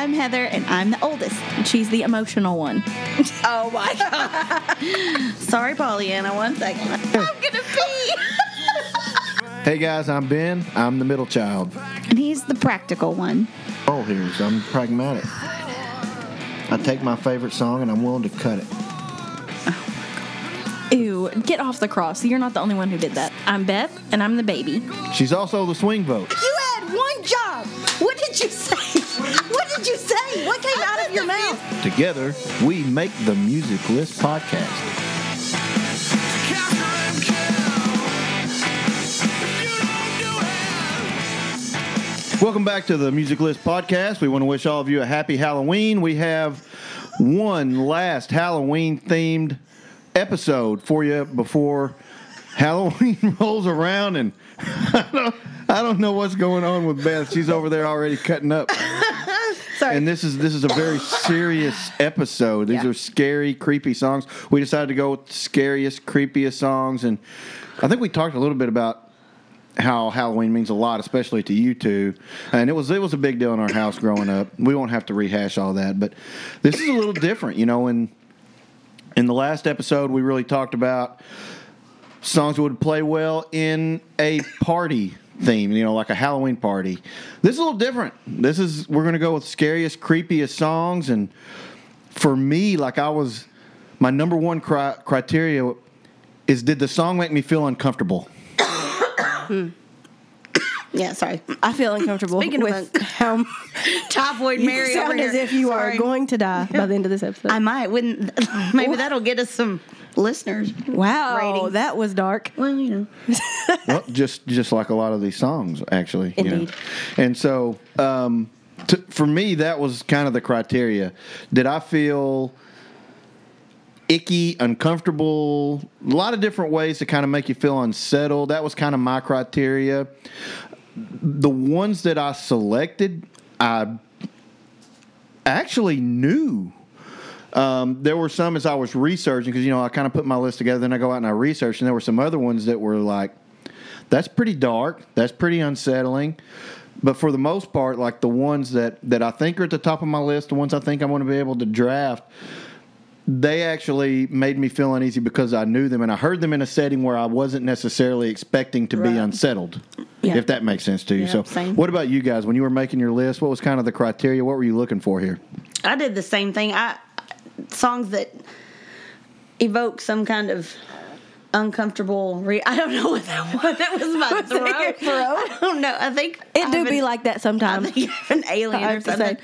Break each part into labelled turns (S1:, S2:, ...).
S1: I'm Heather, and I'm the oldest.
S2: She's the emotional one.
S1: Oh my god! Sorry, Pollyanna. One second. I'm gonna pee.
S3: Hey guys, I'm Ben. I'm the middle child.
S2: And he's the practical one.
S3: Oh, here's I'm pragmatic. I take my favorite song and I'm willing to cut it.
S2: Oh, Ew, get off the cross. You're not the only one who did that. I'm Beth, and I'm the baby.
S3: She's also the swing vote.
S1: You had one job. What did you say? What did you say? What came out of your mouth?
S3: Together, we make the Music List podcast. Welcome back to the Music List podcast. We want to wish all of you a happy Halloween. We have one last Halloween themed episode for you before Halloween rolls around, and I don't, I don't know what's going on with Beth. She's over there already cutting up.
S1: Sorry.
S3: And this is this is a very serious episode. These
S1: Yeah.
S3: are scary, creepy songs. We decided to go with the scariest, creepiest songs, and I think we talked a little bit about how Halloween means a lot, especially to you two. And it was it was a big deal in our house growing up. We won't have to rehash all that, but this is a little different, you know. In in the last episode, we really talked about songs that would play well in a party theme, you know, like a Halloween party. This is a little different. This is we're going to go with scariest, creepiest songs, and for me, like I was, my number one cri- criteria is did the song make me feel uncomfortable? Hmm.
S1: Yeah, sorry.
S4: I feel uncomfortable
S1: Speaking of
S4: with how
S1: Typhoid
S4: you
S1: Mary over
S4: sound
S1: here.
S4: as if you
S1: Sorry.
S4: are going to die by the end of this episode.
S1: I might. Wouldn't maybe that'll get us some listeners.
S4: wow,
S1: ratings.
S4: that was dark.
S1: Well, you know.
S3: well, just just like a lot of these songs, actually. you know.
S4: Indeed.
S3: And so, um, to, for me, that was kind of the criteria. Did I feel icky, uncomfortable? A lot of different ways to kind of make you feel unsettled. That was kind of my criteria. The ones that I selected, I actually knew um, there were some as I was researching because you know I kind of put my list together, then I go out and I research, and there were some other ones that were like, "That's pretty dark. That's pretty unsettling." But for the most part, like the ones that that I think are at the top of my list, the ones I think I'm going to be able to draft, they actually made me feel uneasy because I knew them and I heard them in a setting where I wasn't necessarily expecting to be unsettled.
S4: Yeah.
S3: If that makes sense to you.
S1: Yeah,
S3: so,
S1: same.
S3: what about you guys? When you were making your list, what was kind of the criteria? What were you looking for here?
S1: I did the same thing. I songs that evoke some kind of uncomfortable. Re- I don't know what that was. That was my
S4: Was
S1: throat.
S4: throat?
S1: I don't know. I think
S4: It
S1: I
S4: do be like that sometimes.
S1: I have an alien
S4: I
S1: or
S4: have to say.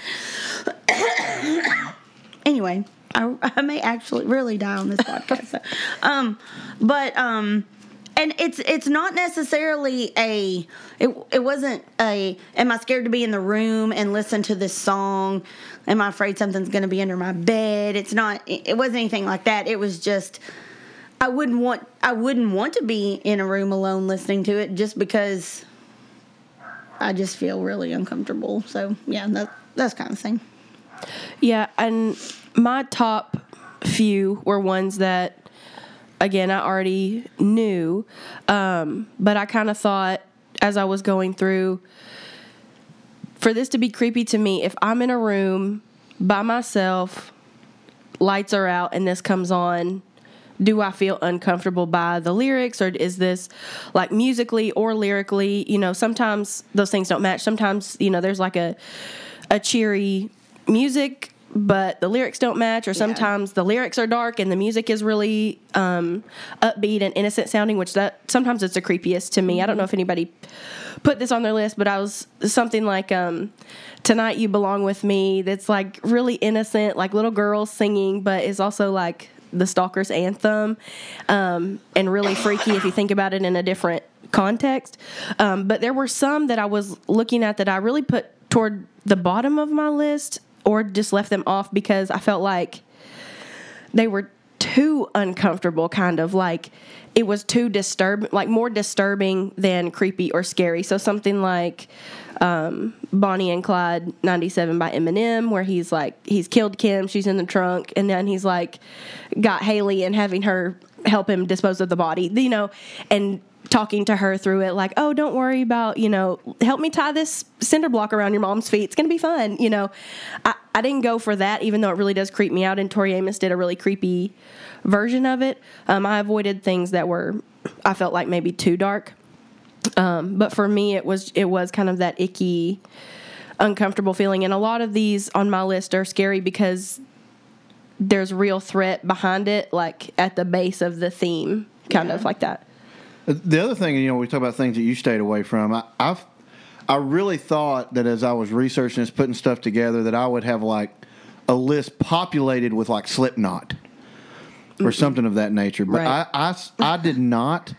S1: something. anyway, I, I may actually really die on this podcast. so. Um, but um, and it's it's not necessarily a it it wasn't a am I scared to be in the room and listen to this song? Am I afraid something's going to be under my bed? It's not. It wasn't anything like that. It was just. I wouldn't want I wouldn't want to be in a room alone listening to it just because I just feel really uncomfortable. So yeah, that that's kind of thing.
S4: Yeah, and my top few were ones that, again, I already knew, um, but I kind of thought as I was going through, for this to be creepy to me, if I'm in a room by myself, lights are out, and this comes on. Do I feel uncomfortable by the lyrics, or is this like musically or lyrically? You know, sometimes those things don't match. Sometimes, you know, there's like a a cheery music but the lyrics don't match or sometimes the lyrics are dark and the music is really um, upbeat and innocent sounding which that sometimes it's the creepiest to me. I don't know if anybody put this on their list but i was something like um, tonight you belong with me that's like really innocent like little girls singing but is also like the stalker's anthem um, and really freaky if you think about it in a different context. Um, but there were some that i was looking at that i really put toward the bottom of my list or just left them off because I felt like they were too uncomfortable, kind of like it was too disturbing, like more disturbing than creepy or scary. So something like um, Bonnie and Clyde 97 by Eminem, where he's like, he's killed Kim, she's in the trunk, and then he's like, got Hailie and having her help him dispose of the body, you know, and talking to her through it like oh don't worry about you know help me tie this cinder block around your mom's feet. It's gonna be fun you know? I, I didn't go for that even though it really does creep me out and tori amos did a really creepy version of it. Um, i avoided things that were i felt like maybe too dark. Um, but for me it was it was kind of that icky uncomfortable feeling and a lot of these on my list are scary because there's real threat behind it like at the base of the theme kind of like that
S3: The other thing, you know, we talk about things that you stayed away from. I, I've, I really thought that as I was researching this, putting stuff together, that I would have like a list populated with like Slipknot or mm-hmm. something of that nature. But
S4: Right.
S3: I, I s- I did not,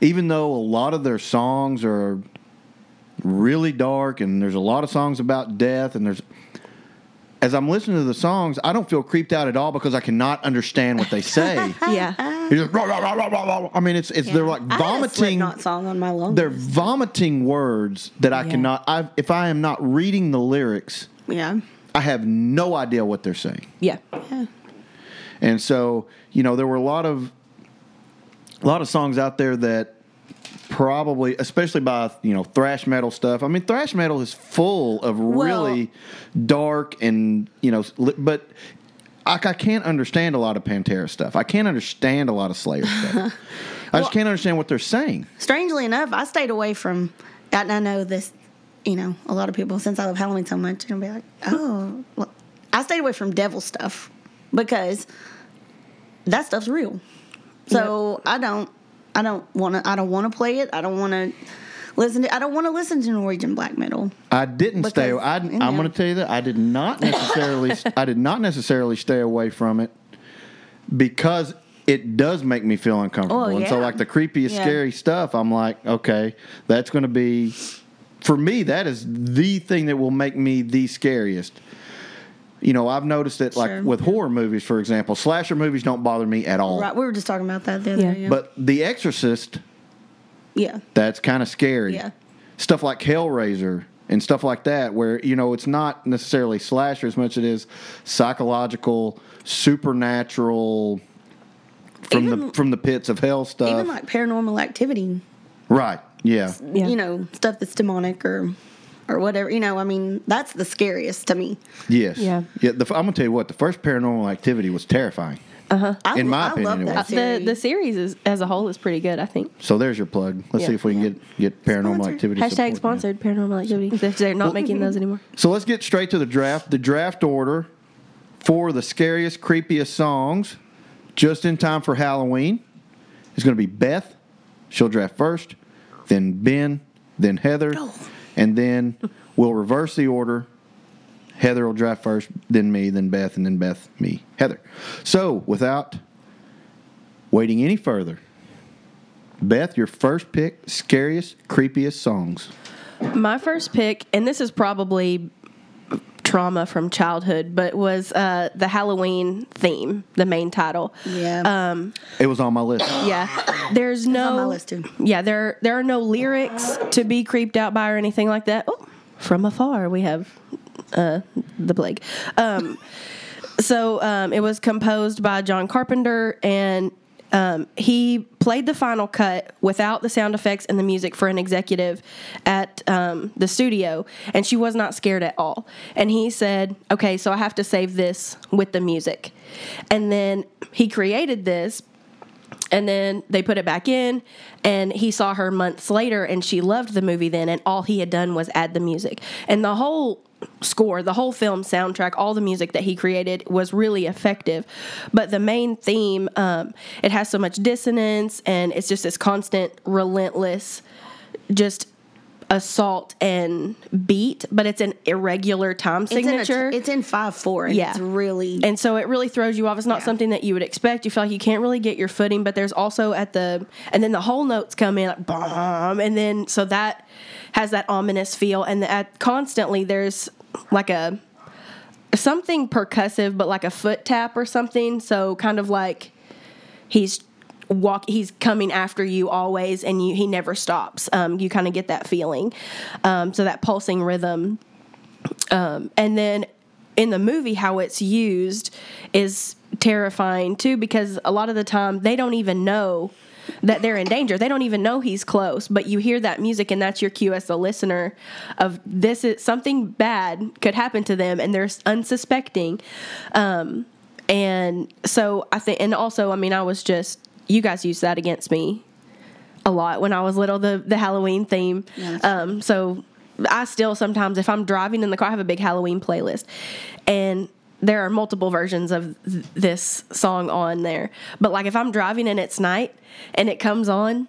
S3: even though a lot of their songs are really dark and there's a lot of songs about death and there's as I'm listening to the songs, I don't feel creeped out at all because I cannot understand what they say.
S4: yeah
S3: You're just, "Rah, rah, rah, rah, rah, rah." I mean, it's it's they're like
S1: I had a
S3: vomiting.
S1: Slipknot song on my
S3: They're vomiting words that I
S4: Yeah.
S3: cannot. I, if I am not reading the lyrics,
S1: Yeah.
S3: I have no idea what they're saying.
S4: yeah Yeah.
S3: And so, you know, there were a lot of a lot of songs out there that probably, especially by you know thrash metal stuff. I mean, thrash metal is full of really dark and you know, li- but. I, I can't understand a lot of Pantera stuff. I can't understand a lot of Slayer stuff. I just can't understand what they're saying.
S1: Strangely enough, I stayed away from. And I know this, you know, a lot of people since I love Halloween so much, gonna be like, oh, well, I stayed away from devil stuff because that stuff's real. So I don't, I don't want to, I don't want to play it. I don't want to listen to, I don't want to listen to Norwegian black metal.
S3: I didn't stay.
S1: Because,
S3: I,
S1: you
S3: I'm going to tell you that I did not necessarily. I did not necessarily stay away from it because it does make me feel uncomfortable.
S1: Oh,
S3: And so, like the creepiest,
S1: Yeah.
S3: scary stuff, I'm like, okay, that's going to be for me. That is the thing that will make me the scariest. You know, I've noticed that, like
S1: Sure.
S3: with horror movies, for example, slasher movies don't bother me at all.
S1: Right? We were just talking about that the other
S4: Yeah.
S1: day. Yeah.
S3: But The Exorcist,
S1: yeah.
S3: that's kind of scary.
S1: Yeah.
S3: Stuff like Hellraiser and stuff like that, where you know it's not necessarily slasher as much as it is psychological, supernatural, from
S1: Even-
S3: the from the pits of hell stuff.
S1: Even like paranormal activity,
S3: right? Yeah.
S4: Yeah.
S1: you know, stuff that's demonic or or whatever. You know, I mean, that's the scariest to me.
S3: Yes.
S4: Yeah.
S3: Yeah. The, I'm gonna tell you what. The first Paranormal Activity was terrifying. Uh-huh.
S1: I,
S3: In my
S1: I
S3: opinion,
S1: love that
S3: was.
S4: the
S1: series.
S4: the series is, as a whole is pretty good i think
S3: So there's your plug. Let's
S4: Yeah.
S3: see if we can get get Paranormal
S1: Sponsored.
S3: Activity.
S4: hashtag
S3: support, yeah.
S4: sponsored paranormal activity they're, they're not making those anymore
S3: So let's get straight to the draft. The draft order for the scariest, creepiest songs, just in time for Halloween, is going to be Beth. She'll draft first, then Ben, then Heather, and then we'll reverse the order. Heather will drive first, then me, then Beth, and then Beth, me, Heather. So without waiting any further, Beth, your first pick, scariest, creepiest songs.
S4: My first pick, and this is probably trauma from childhood, but was uh, the Halloween theme, the main title.
S1: yeah.
S3: It was on my list.
S4: Yeah, there's no.
S1: on my list, too.
S4: Yeah, there there are no lyrics to be creeped out by or anything like that. Oh, from afar we have uh, the plague. Um, so um, it was composed by John Carpenter, and um, he played the final cut without the sound effects and the music for an executive at um, the studio, and she was not scared at all. And he said, "Okay, so I have to save this with the music," and then he created this and then they put it back in and he saw her months later and she loved the movie then and all he had done was add the music and the whole score the whole film soundtrack all the music that he created was really effective but the main theme um, it has so much dissonance and it's just this constant relentless just assault and beat but it's an irregular time
S1: it's in,
S4: signature
S1: a, it's in five four. And
S4: Yeah.
S1: It's really.
S4: and so it really throws you off. It's not
S1: Yeah.
S4: something that you would expect. You feel like you can't really get your footing, but there's also at the and then the whole notes come in like bomb, and then so that has that ominous feel, and at constantly there's like a something percussive, but like a foot tap or something. So kind of like he's walk he's coming after you always and you he never stops. Um, you kind of get that feeling. Um, so that pulsing rhythm. Um, and then in the movie how it's used is terrifying too because a lot of the time they don't even know that they're in danger. They don't even know he's close, but you hear that music and that's your cue as the listener of this is something bad could happen to them and they're unsuspecting. Um, and so I think, and also, I mean, I was just, you guys used that against me a lot when I was little, the, the Halloween theme.
S1: That's
S4: um, so I still sometimes, if I'm driving in the car, I have a big Halloween playlist. And there are multiple versions of th- this song on there. But like if I'm driving and it's night and it comes on,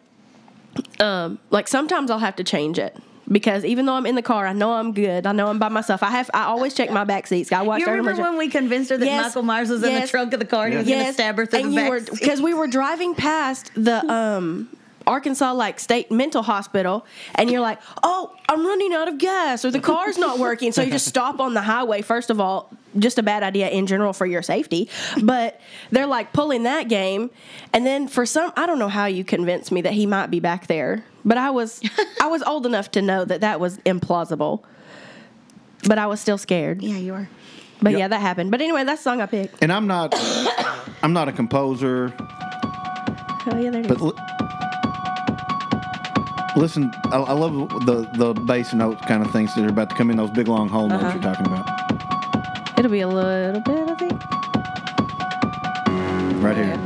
S4: um, like sometimes I'll have to change it. Because even though I'm in the car, I know I'm good. I know I'm by myself. I have. I always check my back seats. I watch.
S1: You remember when we convinced her that
S4: Yes.
S1: Michael Myers was in the trunk of the car and he was going to stab her through
S4: and
S1: the
S4: you
S1: back
S4: were because we were driving past the um Arkansas like state mental hospital, and you're like, "Oh, I'm running out of gas, or the car's not working." So you just stop on the highway. First of all, just a bad idea in general for your safety. But they're like pulling that game, and then for some, I don't know how you convinced me that he might be back there, but I was I was old enough to know that that was implausible. But I was still scared.
S1: Yeah, you were.
S4: But
S3: Yep.
S4: yeah, that happened. But anyway, that song I picked.
S3: And I'm not, I'm not a composer,
S4: Oh yeah, there it is.
S3: but li- listen, I, I love the the bass note kind of things that are about to come in. Those big long whole notes
S4: Uh-huh.
S3: you're talking about,
S4: It'll be a little bit, I think.
S3: right here.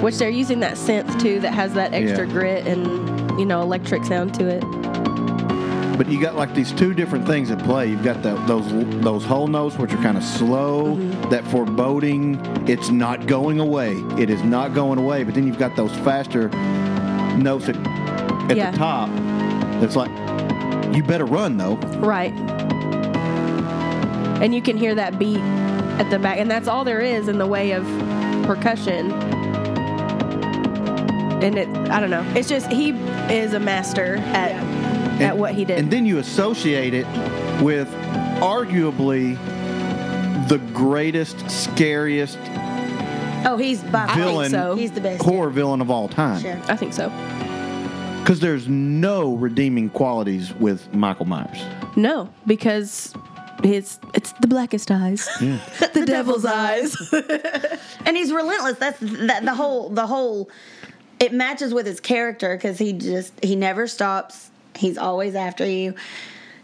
S4: Which they're using that synth too that has that extra
S3: Yeah.
S4: grit and you know electric sound to it.
S3: But you got like these two different things at play. You've got the, those those whole notes, which are kind of slow,
S4: Mm-hmm.
S3: that foreboding. It's not going away. It is not going away. But then you've got those faster notes at, at
S4: Yeah.
S3: the top. It's like you better run though.
S4: Right. And you can hear that beat at the back, and that's all there is in the way of percussion. And it, I don't know. It's just he is a master at at what he did.
S3: And then you associate it with arguably the greatest, scariest
S1: Oh, he's by far-
S3: villain,
S4: so.
S1: He's the best.
S3: horror villain of all time.
S1: Sure.
S4: I think so.
S3: Because there's no redeeming qualities with Michael Myers.
S4: No, because it's it's the blackest eyes, the devil's eyes.
S1: and he's relentless. That's that, the whole the whole. It matches with his character because he just he never stops. He's always after you.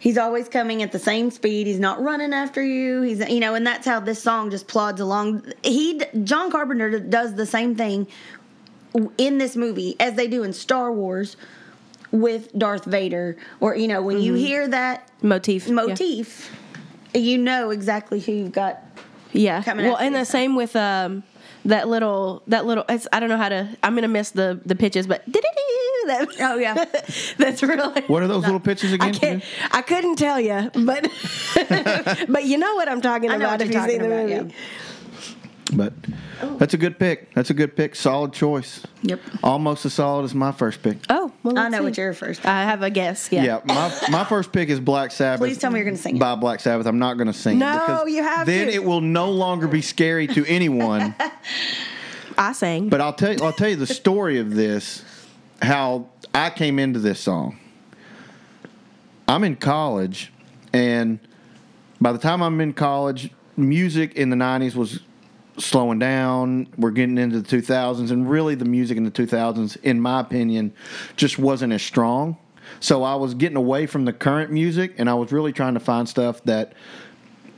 S1: He's always coming at the same speed. He's not running after you. He's you know, and that's how this song just plods along. He John Carpenter does the same thing in this movie as they do in Star Wars with Darth Vader. Or you know, when you hear that
S4: Motif. yeah.
S1: motif, you know exactly who you've got.
S4: Yeah. well, and the same with um that little that little. It's, I don't know how to. I'm gonna miss the the pitches, but that,
S1: Oh, yeah.
S4: that's really.
S3: What are those little pitches
S4: I
S3: again?
S4: can't. I couldn't tell you, but but you know what I'm talking
S1: I know
S4: about
S1: what
S4: if
S1: you're
S4: you've seen the
S1: talking about,
S4: movie.
S3: But oh. that's a good pick. That's a good pick. Solid choice.
S1: Yep.
S3: Almost as solid as my first pick.
S4: Oh, well,
S1: I know
S4: see.
S1: what your first. Pick.
S4: I have a guess. Yeah.
S3: Yeah, my, my first pick is Black Sabbath.
S1: Please tell me you're gonna sing it.
S3: By Black Sabbath. I'm not going to sing
S4: No,
S3: it. because
S4: you have
S3: Then
S4: to.
S3: it will no longer be scary to anyone.
S4: I sang.
S3: But I'll tell you, I'll tell you the story of this, how I came into this song. I'm in college, and by the time I'm in college, music in the '90s was slowing down. We're getting into the 2000s, and really the music in the 2000s, in my opinion, just wasn't as strong. So I was getting away from the current music, and I was really trying to find stuff that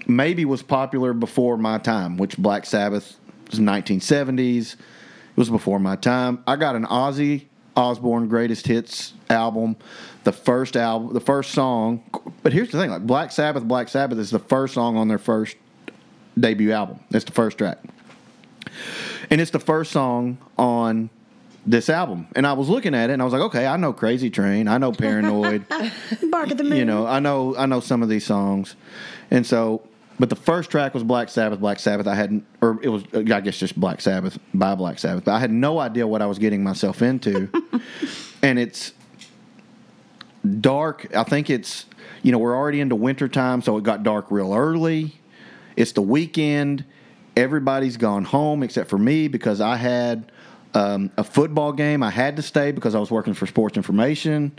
S3: maybe was popular before my time, which Black Sabbath was 1970s. It was before my time. I got an Ozzy Osbourne Greatest Hits album, the first album, the first song. But here's the thing: like Black Sabbath, Black Sabbath is the first song on their first debut album. It's the first track, and it's the first song on this album. And I was looking at it, and I was like, okay, I know Crazy Train, I know Paranoid
S1: Bark at the moon.
S3: you know, I know I know some of these songs, and so. But the first track was Black Sabbath. Black Sabbath. I hadn't, or it was, I guess, just Black Sabbath by Black Sabbath. But I had no idea what I was getting myself into, and it's dark. I think it's, you know, we're already into winter time, so it got dark real early. It's the weekend. Everybody's gone home except for me because I had um, a football game. I had to stay because I was working for Sports Information,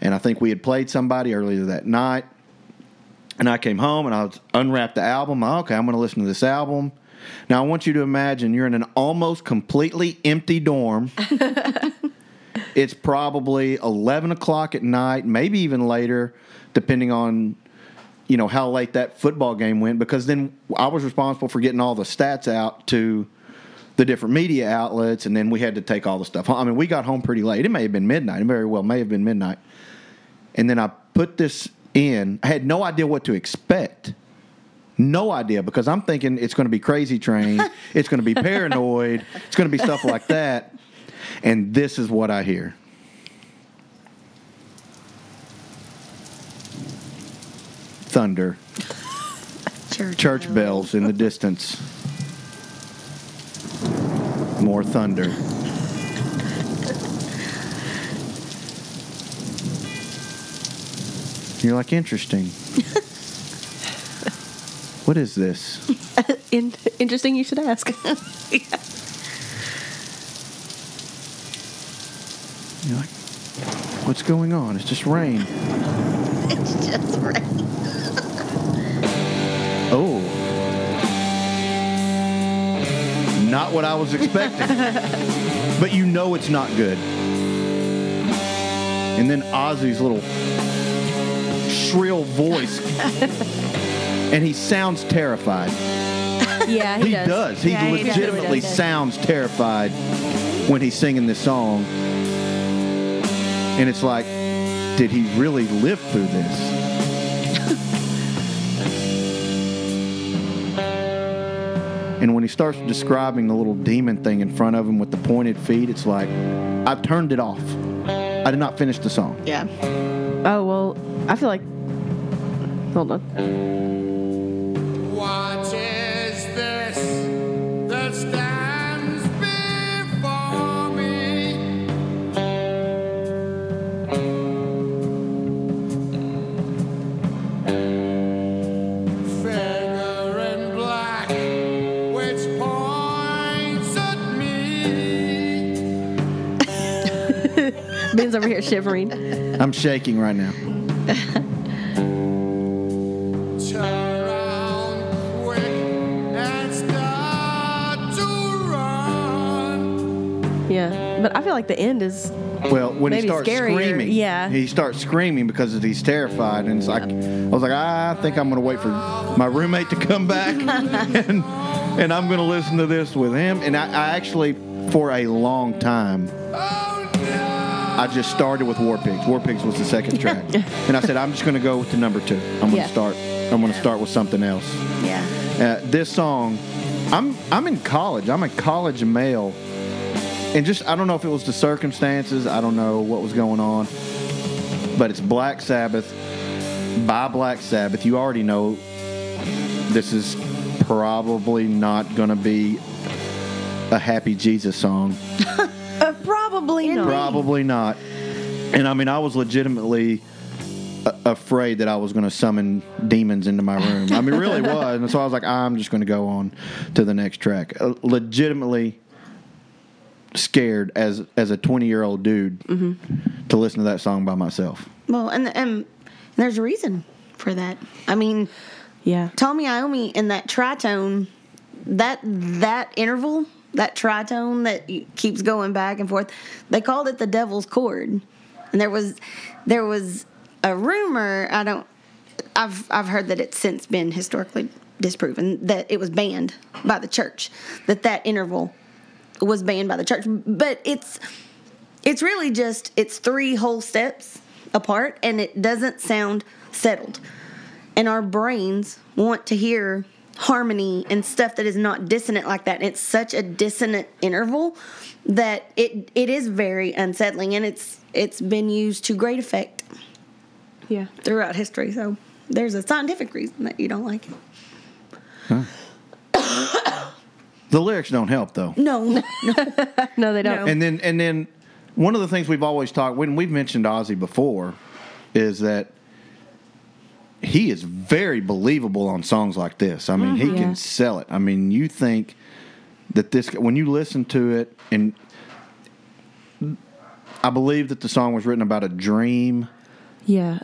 S3: and I think we had played somebody earlier that night. And I came home and I was unwrapped the album. Oh, okay, I'm going to listen to this album. Now, I want you to imagine you're in an almost completely empty dorm. it's probably 11 o'clock at night, maybe even later, depending on you know how late that football game went because then I was responsible for getting all the stats out to the different media outlets and then we had to take all the stuff home. I mean we got home pretty late. It may have been midnight. It very well may have been midnight. And then I put this in. I had no idea what to expect. No idea because I'm thinking it's going to be crazy train. it's going to be paranoid. It's going to be stuff like that. And this is what I hear. Thunder.
S1: Church,
S3: Church bells in the distance. More thunder. You're like, interesting. what is this?
S4: In- interesting you should ask.
S3: You're like, what's going on? It's just rain.
S1: It's just right.
S3: Oh. Not what I was expecting. but you know it's not good. And then Ozzy's little shrill voice. and he sounds terrified.
S4: yeah, he,
S3: He does. He
S2: Yeah, he does.
S3: legitimately
S2: He does.
S3: sounds terrified when he's singing this song. And it's like, did he really live through this? and when he starts describing the little demon thing in front of him with the pointed feet, it's like, I've turned it off. I did not finish the song.
S1: Yeah.
S4: Oh well, I feel like. Hold on.
S5: What is this that stands before me? Figure in black, which points at me.
S4: Ben's over here shivering.
S3: I'm shaking right now.
S4: but I feel like the end is.
S3: Well, when
S4: Maybe
S3: he starts
S4: scarier,
S3: screaming,
S4: yeah.
S3: he starts screaming because he's terrified, and it's like I was like, I think I'm going to wait for my roommate to come back, and and I'm going to listen to this with him. And I, I actually, for a long time! I just started with War Pigs. War Pigs was the second track, and I said I'm just going to go with the number two. I'm going to
S4: Yeah.
S3: start. I'm going to start with something else.
S1: Yeah.
S3: Uh, this song, I'm I'm in college. I'm a college male, and just I don't know if it was the circumstances. I don't know what was going on, but it's Black Sabbath by Black Sabbath. You already know this is probably not going to be a happy Jesus song.
S4: Uh, probably not.
S3: Probably not. And I mean, I was legitimately a- afraid that I was going to summon demons into my room. I mean, really was. And so I was like, I'm just going to go on to the next track. Uh, legitimately scared as as a 20 year old dude mm-hmm. to listen to that song by myself.
S1: Well, and and there's a reason for that. I mean,
S4: Yeah.
S1: Tony Iommi in that tritone, that that interval, that tritone that keeps going back and forth, they called it the devil's chord. And there was there was a rumor, I don't I've I've heard that it's since been historically disproven that it was banned by the church, that that interval was banned by the church, but it's it's really just it's three whole steps apart and it doesn't sound settled and our brains want to hear harmony and stuff that is not dissonant like that. And it's such a dissonant interval that it it is very unsettling, and it's it's been used to great effect
S4: Yeah.
S1: throughout history. So there's a scientific reason that you don't like it.
S3: The lyrics don't help though.
S1: No, no,
S4: No, they don't.
S3: And then and then one of the things we've always talked when we've mentioned Ozzy before is that he is very believable on songs like this. I mean, he
S4: Yeah.
S3: can sell it. I mean, you think that this when you listen to it and I believe that the song was written about a dream
S4: yeah.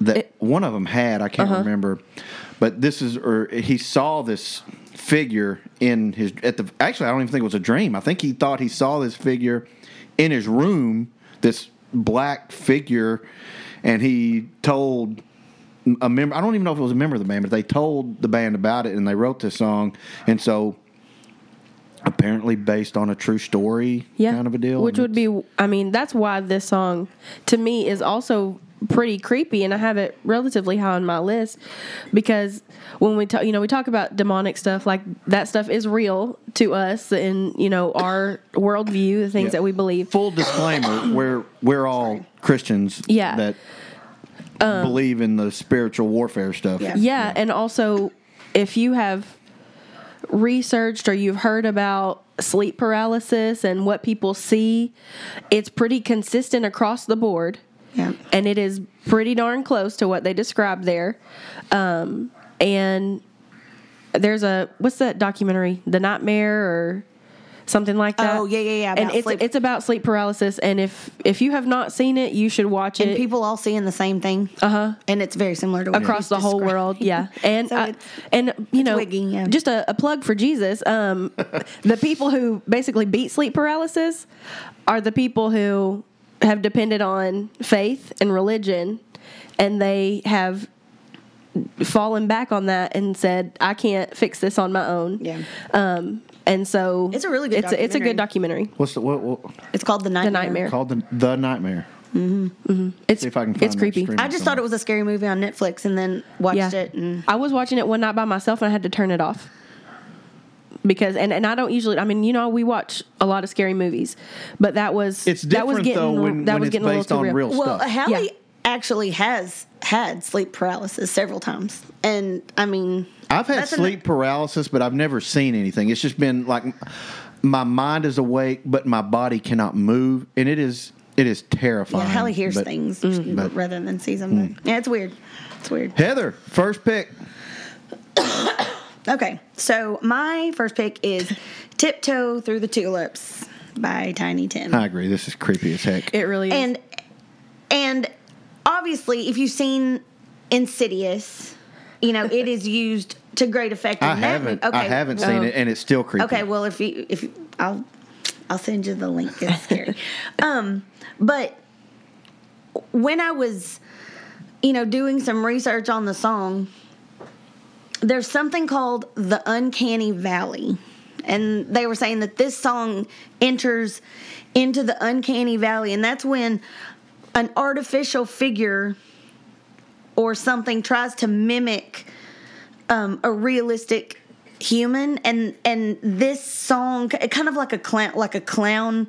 S3: that
S4: It-
S3: one of them had. I can't uh-huh. remember, but this is or he saw this figure in his at the actually I don't even think it was a dream. I think he thought he saw this figure in his room, this black figure, and he told a member. I don't even know if it was a member of the band, but they told the band about it and they wrote this song, and so apparently based on a true story
S4: yeah,
S3: kind of a deal.
S4: Which would be, I mean, that's why this song to me is also pretty creepy, and I have it relatively high on my list because when we talk, you know, we talk about demonic stuff, like that stuff is real to us in you know our worldview, the things
S3: Yeah.
S4: that we believe.
S3: full disclaimer: we're we're all Christians.
S4: Yeah.
S3: that um, believe in the spiritual warfare stuff.
S1: Yeah.
S4: Yeah, and also if you have researched or you've heard about sleep paralysis and what people see, it's pretty consistent across the board.
S1: Yeah.
S4: And it is pretty darn close to what they described there. Um, and there's a what's that documentary? The Nightmare or something like that.
S1: Oh, yeah, yeah, yeah,
S4: And it's
S1: sleep.
S4: it's about sleep paralysis. And if if you have not seen it, you should watch it.
S1: And
S4: it
S1: people all seeing the same thing. Uh huh. And it's very similar to what
S4: across the whole world. Yeah, and
S1: So
S4: I- and you know,
S1: wiggy, yeah.
S4: just a, a plug for Jesus. Um, the people who basically beat sleep paralysis are the people who have depended on faith and religion, and they have fallen back on that and said, "I can't fix this on my own."
S1: Yeah.
S4: Um, and so
S1: It's a really good
S4: It's a, it's a good documentary.
S3: What's the what, what
S1: It's called The Nightmare.
S4: The Nightmare.
S3: called the the nightmare?
S4: It's
S3: See if I can find
S4: it's creepy.
S1: I just thought it was a scary movie on Netflix and then watched
S4: Yeah.
S1: it and
S4: I was watching it one night by myself and I had to turn it off. Because and, and I don't usually I mean, you know, we watch a lot of scary movies. But that was
S3: It's
S4: that was
S3: different
S4: getting
S3: though when,
S4: that
S3: when
S4: was
S3: it's
S4: getting a
S3: based
S4: little
S3: on
S4: too
S3: real,
S1: Well,
S3: stuff.
S1: Hallie
S4: Yeah.
S1: actually has had sleep paralysis several times. And I mean
S3: I've had
S1: that's an-
S3: sleep paralysis, but I've never seen anything. It's just been like my mind is awake, but my body cannot move, and it is it is terrifying.
S1: Yeah, Hallie hears
S3: but-
S1: things mm.
S3: but-
S1: rather than sees them. Hmm. Yeah, it's weird. It's weird.
S3: Heather, first pick.
S1: Okay, so my first pick is "Tiptoe Through the Tulips" by Tiny Tim.
S3: I agree. This is creepy as heck.
S4: It really is.
S1: and and obviously, if you've seen Insidious, you know it is used to great effect. In
S3: I
S1: that
S3: haven't.
S1: movie.
S3: I haven't seen
S4: Oh.
S3: it, and it's still creepy.
S1: Okay, well, if you if you, I'll I'll send you the link. It's scary. um, but when I was, you know, doing some research on the song, there's something called the uncanny valley, and they were saying that this song enters into the uncanny valley, and that's when an artificial figure or something tries to mimic um, a realistic human. And and this song kind of like a clown like a clown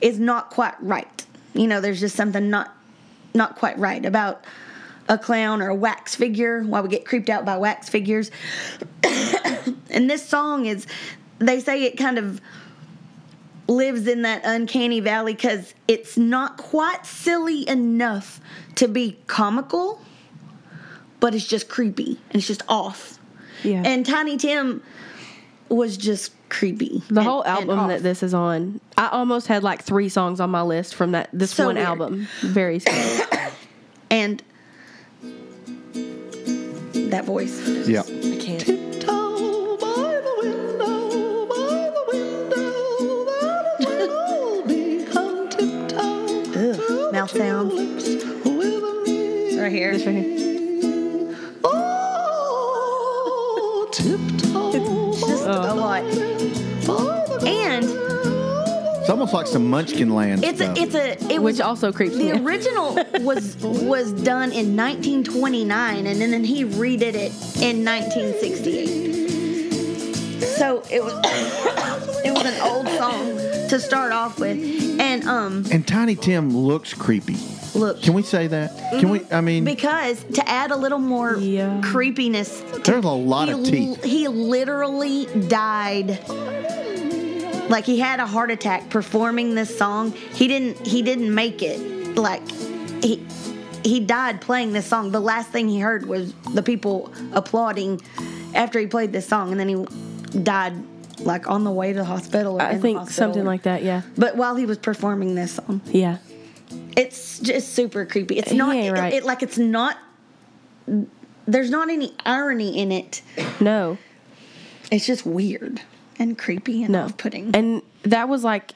S1: is not quite right. You know there's just something not not quite right about a clown or a wax figure why we get creeped out by wax figures and this song is they say it kind of lives in that uncanny valley because it's not quite silly enough to be comical but it's just creepy and it's just off
S4: yeah.
S1: and Tiny Tim was just creepy.
S4: the
S1: and-
S4: whole album that this is on, I almost had like three songs on my list from that this
S1: So
S4: one
S1: weird.
S4: album. Very scary.
S1: and that voice.
S3: Yeah.
S4: I can't. Tiptoe
S3: by the window, by the window, that'll
S1: all
S4: become tiptoe.
S1: Ugh, mouth sounds. Right here.
S4: This right here.
S1: Oh, Just a lot. And
S3: It's almost like some Munchkin Land
S1: it's a it's a it
S4: Which
S1: was
S4: also creeps me
S1: the
S4: out.
S1: original was was done in 1929 and then, then he redid it in 1968 so it was it was an old song to start off with and um
S3: and Tiny Tim looks creepy.
S1: look
S3: Can we say that? Can we? I mean,
S1: because to add a little more
S4: Yeah.
S1: creepiness
S3: there's a lot
S1: he,
S3: of teeth.
S1: he literally died like he had a heart attack performing this song he didn't he didn't make it like he he died playing this song the last thing he heard was the people applauding after he played this song and then he died like on the way to the hospital or
S4: I think something like that. Yeah.
S1: but while he was performing this song
S4: Yeah.
S1: it's just super creepy. It's not it-
S4: right.
S1: it, like it's not. There's not any irony in it.
S4: No.
S1: It's just weird and creepy and
S4: No.
S1: off-putting.
S4: And that was like,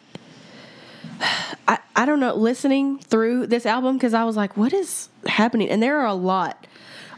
S4: I, I don't know, listening through this album because I was like, what is happening? And there are a lot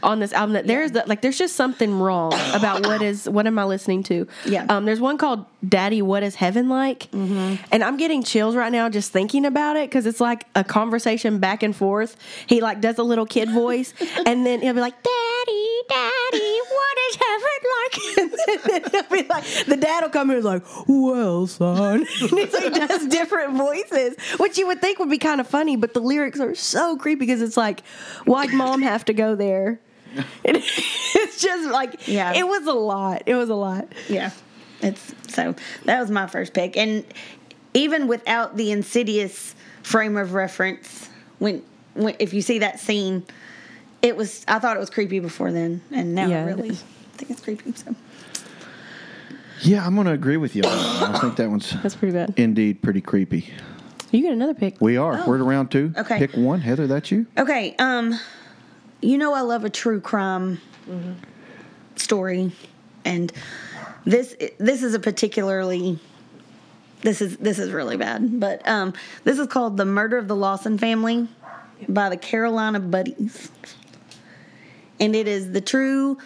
S4: on this album that there's that like there's just something wrong about what is what am I listening to?
S1: Yeah.
S4: Um, there's one called Daddy, What Is Heaven Like?
S1: Mm-hmm.
S4: And I'm getting chills right now just thinking about it because it's like a conversation back and forth. He like does a little kid voice and then he'll be like, Daddy, Daddy, what is heaven like? And then he'll be like, the dad will come in and like, Well, son. and like, does different voices, which you would think would be kind of funny, but the lyrics are so creepy because it's like, why'd mom have to go there? And it's just like,
S1: Yeah.
S4: it was a lot. It was a lot.
S1: Yeah. It's so that was my first pick. And even without the insidious frame of reference, when when if you see that scene, it was I thought it was creepy before then, and now
S4: Yeah,
S1: I really think it's creepy. So
S3: Yeah, I'm going to agree with you. on that one. I think that one's
S4: That's pretty bad.
S3: indeed pretty creepy.
S4: You get another pick.
S3: We are. We're at round two.
S1: Okay.
S3: Pick one. Heather, that's you.
S1: Okay, um, you know I love a true crime story, and this this is a particularly this is this is really bad, but um, this is called the Murder of the Lawson Family by the Carolina Buddies, and it is the true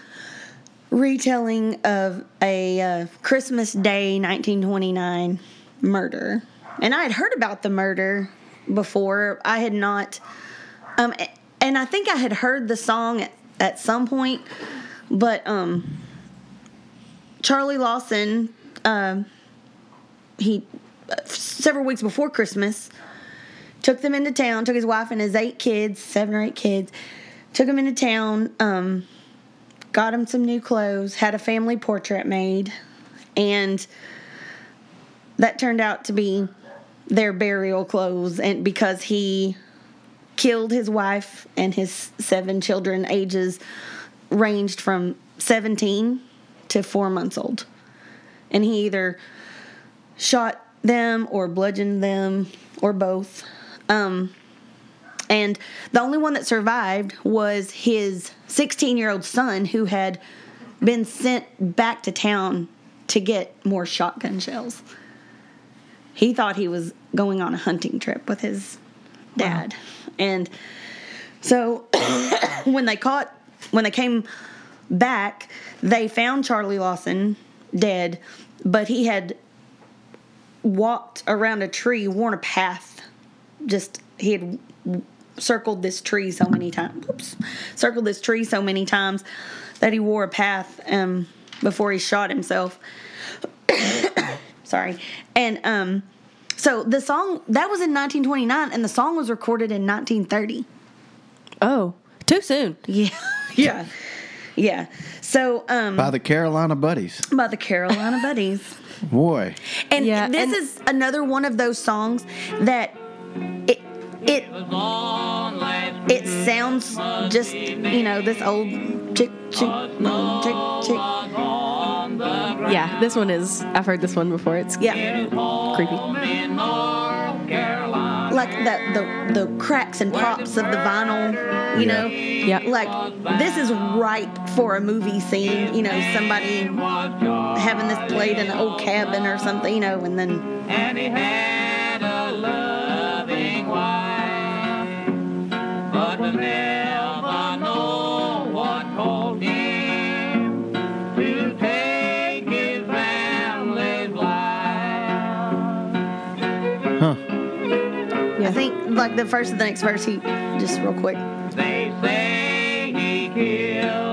S1: retelling of a uh, Christmas Day 1929 murder. And I had heard about the murder before. I had not um, and I think I had heard the song at, at some point, but um, Charlie Lawson, um, he uh, several weeks before Christmas, took them into town. Took his wife and his eight kids, seven or eight kids, took them into town. Um, got them some new clothes. Had a family portrait made, and that turned out to be their burial clothes. And because he killed his wife and his seven children, ages ranged from 17 to four months old. And he either shot them or bludgeoned them or both. Um, and the only one that survived was his 16 year old son who had been sent back to town to get more shotgun shells. He thought he was going on a hunting trip with his dad. And so when they caught, when they came back, they found Charlie Lawson dead, but he had walked around a tree, worn a path. Just, he had circled this tree so many times. Whoops. Circled this tree so many times that he wore a path um, before he shot himself. Sorry. And um, so the song, that was in 1929, and the song was recorded in 1930.
S4: Oh, too soon.
S1: Yeah. Yeah. Yeah. So, um,
S3: By the Carolina Buddies.
S1: by the Carolina Buddies.
S3: Boy.
S1: And
S4: Yeah,
S1: this
S4: and-
S1: is another one of those songs that it it it sounds just you know this old chick chick chick chick
S4: Yeah, this one is. I've heard this one before. It's
S1: yeah
S4: creepy.
S1: like the the the cracks and pops of the vinyl you know
S4: Yeah.
S1: like this is ripe for a movie scene you know somebody having this played in an old cabin or something you know and then
S6: and he had a loving wife, but we never know what called him to take his family's life.
S3: Huh.
S1: I think like the first of the next verse he just real quick
S6: They say he killed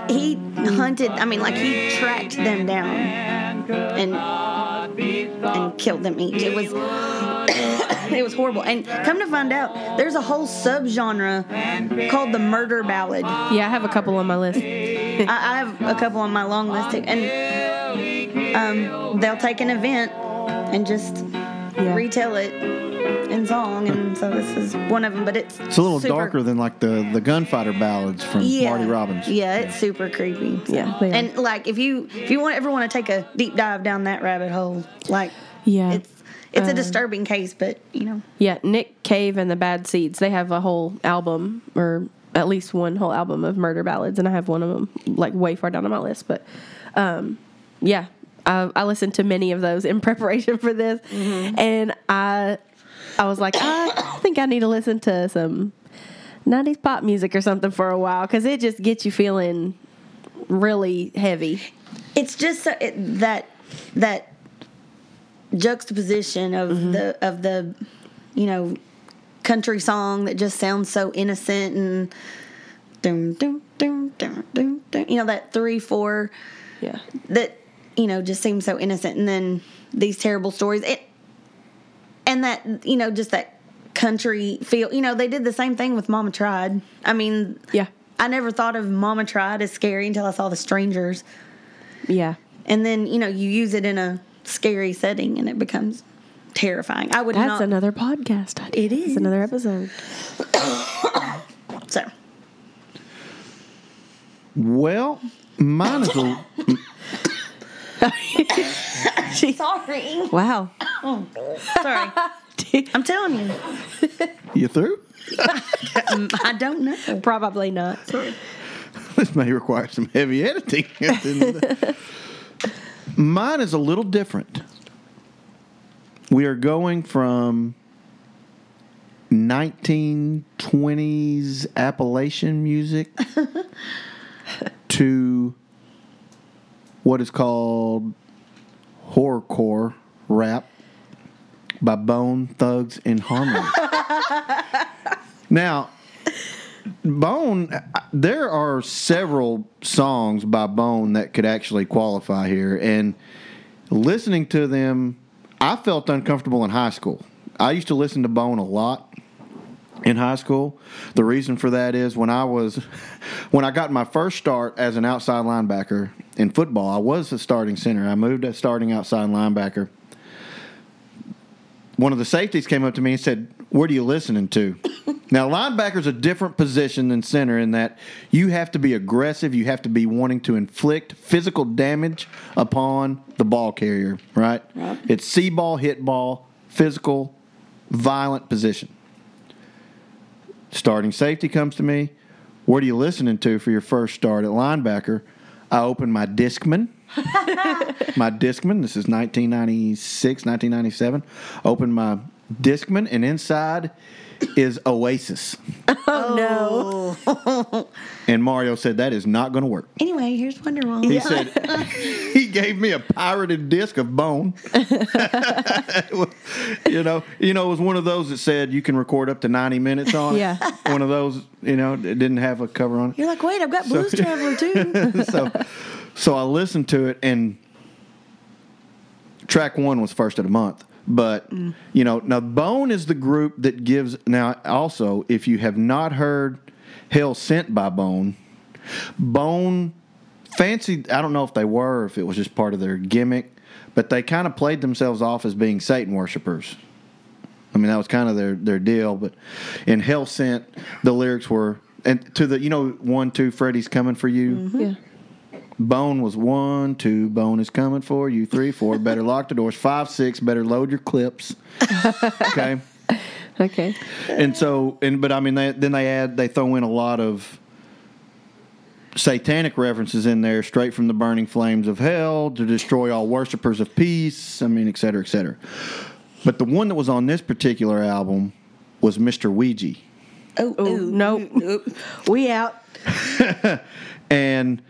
S1: like he hunted i mean like he tracked them down and and killed them each. It was it was horrible. And come to find out there's a whole subgenre called the murder ballad.
S4: Yeah, I have a couple on my list.
S1: I have a couple on my long list too. And um, they'll take an event and just
S4: Yeah.
S1: retell it in song, and so this is one of them. But it's
S3: It's a little
S1: super-
S3: darker than like the the gunfighter ballads from
S1: yeah,
S3: Marty Robbins.
S1: Yeah, it's super creepy. so.
S4: Yeah,
S1: and like if you if you want ever want to take a deep dive down that rabbit hole, like
S4: Yeah.
S1: it's it's a
S4: Um,
S1: disturbing case, but you know.
S4: Yeah, Nick Cave and the Bad Seeds. They have a whole album, or at least one whole album of murder ballads, and I have one of them like way far down on my list. But um, yeah, I, I listened to many of those in preparation for this, and I I was like, I think I need to listen to some '90s pop music or something for a while because it just gets you feeling really heavy.
S1: it's just so, it, that that juxtaposition of
S4: Mm-hmm.
S1: the of the you know country song that just sounds so innocent and dum, dum, dum, dum, dum, you know that three four
S4: Yeah,
S1: that you know just seems so innocent and then these terrible stories it, and that you know just that country feel you know they did the same thing with mama tried i mean
S4: yeah,
S1: i never thought of mama tried as scary until i saw the strangers
S4: yeah.
S1: and then you know you use it in a scary setting and it becomes terrifying i would
S4: That's
S1: not
S4: another podcast. Idea. It's
S1: is.
S4: another episode.
S1: so
S3: Well, mine is a
S1: sorry
S4: Wow.
S1: sorry i'm telling you
S3: you through.
S1: i don't know
S4: Probably not.
S3: This may require some heavy editing. at the end of the- Mine is a little different. We are going from 1920s Appalachian music to what is called horrorcore rap by Bone Thugs and Harmony. now, Bone, there are several songs by Bone that could actually qualify here, and listening to them, I felt uncomfortable in high school. I used to listen to Bone a lot in high school. The reason for that is when I was, when I got my first start as an outside linebacker in football, I was a starting center. I moved to starting outside linebacker. One of the safeties came up to me and said, "What are you listening to?" now, linebacker's a different position than center in that you have to be aggressive. You have to be wanting to inflict physical damage upon the ball carrier. Right? It's see ball, hit ball, physical, violent position. Starting safety comes to me. What are you listening to for your first start at linebacker? I open my Discman. my Discman. This is 1996, 1997. Open my Discman, and inside is Oasis.
S1: oh no
S3: And Mario said that is not going to work.
S1: anyway here's wonderwall
S3: He said he gave me a pirated disc of Bone. you know, you know, it was one of those that said you can record up to 90 minutes on it. One of those, you know, it didn't have a cover on it.
S1: you're like wait i've got blues traveler too
S3: so so I listened to it and track one was first of the month. But mm. you know, now Bone is the group that gives now also if you have not heard Hell Sent by Bone, Bone fancy I don't know if they were if it was just part of their gimmick, but they kind of played themselves off as being Satan worshipers. I mean that was kind of their their deal, but in Hell Sent the lyrics were and to the you know one two Freddy's coming for you. Mm-hmm.
S4: Yeah.
S3: Bone was one, two. Bone is coming for you. Three, four. Better lock the doors. Five, six. Better load your clips. Okay.
S4: Okay.
S3: And so, and but I mean, they, then they add, they throw in a lot of satanic references in there, straight from the burning flames of hell to destroy all worshipers of peace. I mean, et cetera, et cetera. But the one that was on this particular album was Mr. Ouija.
S1: oh,
S4: Oh,
S1: ooh,
S4: nope.
S1: ooh, ooh.
S4: We out.
S3: And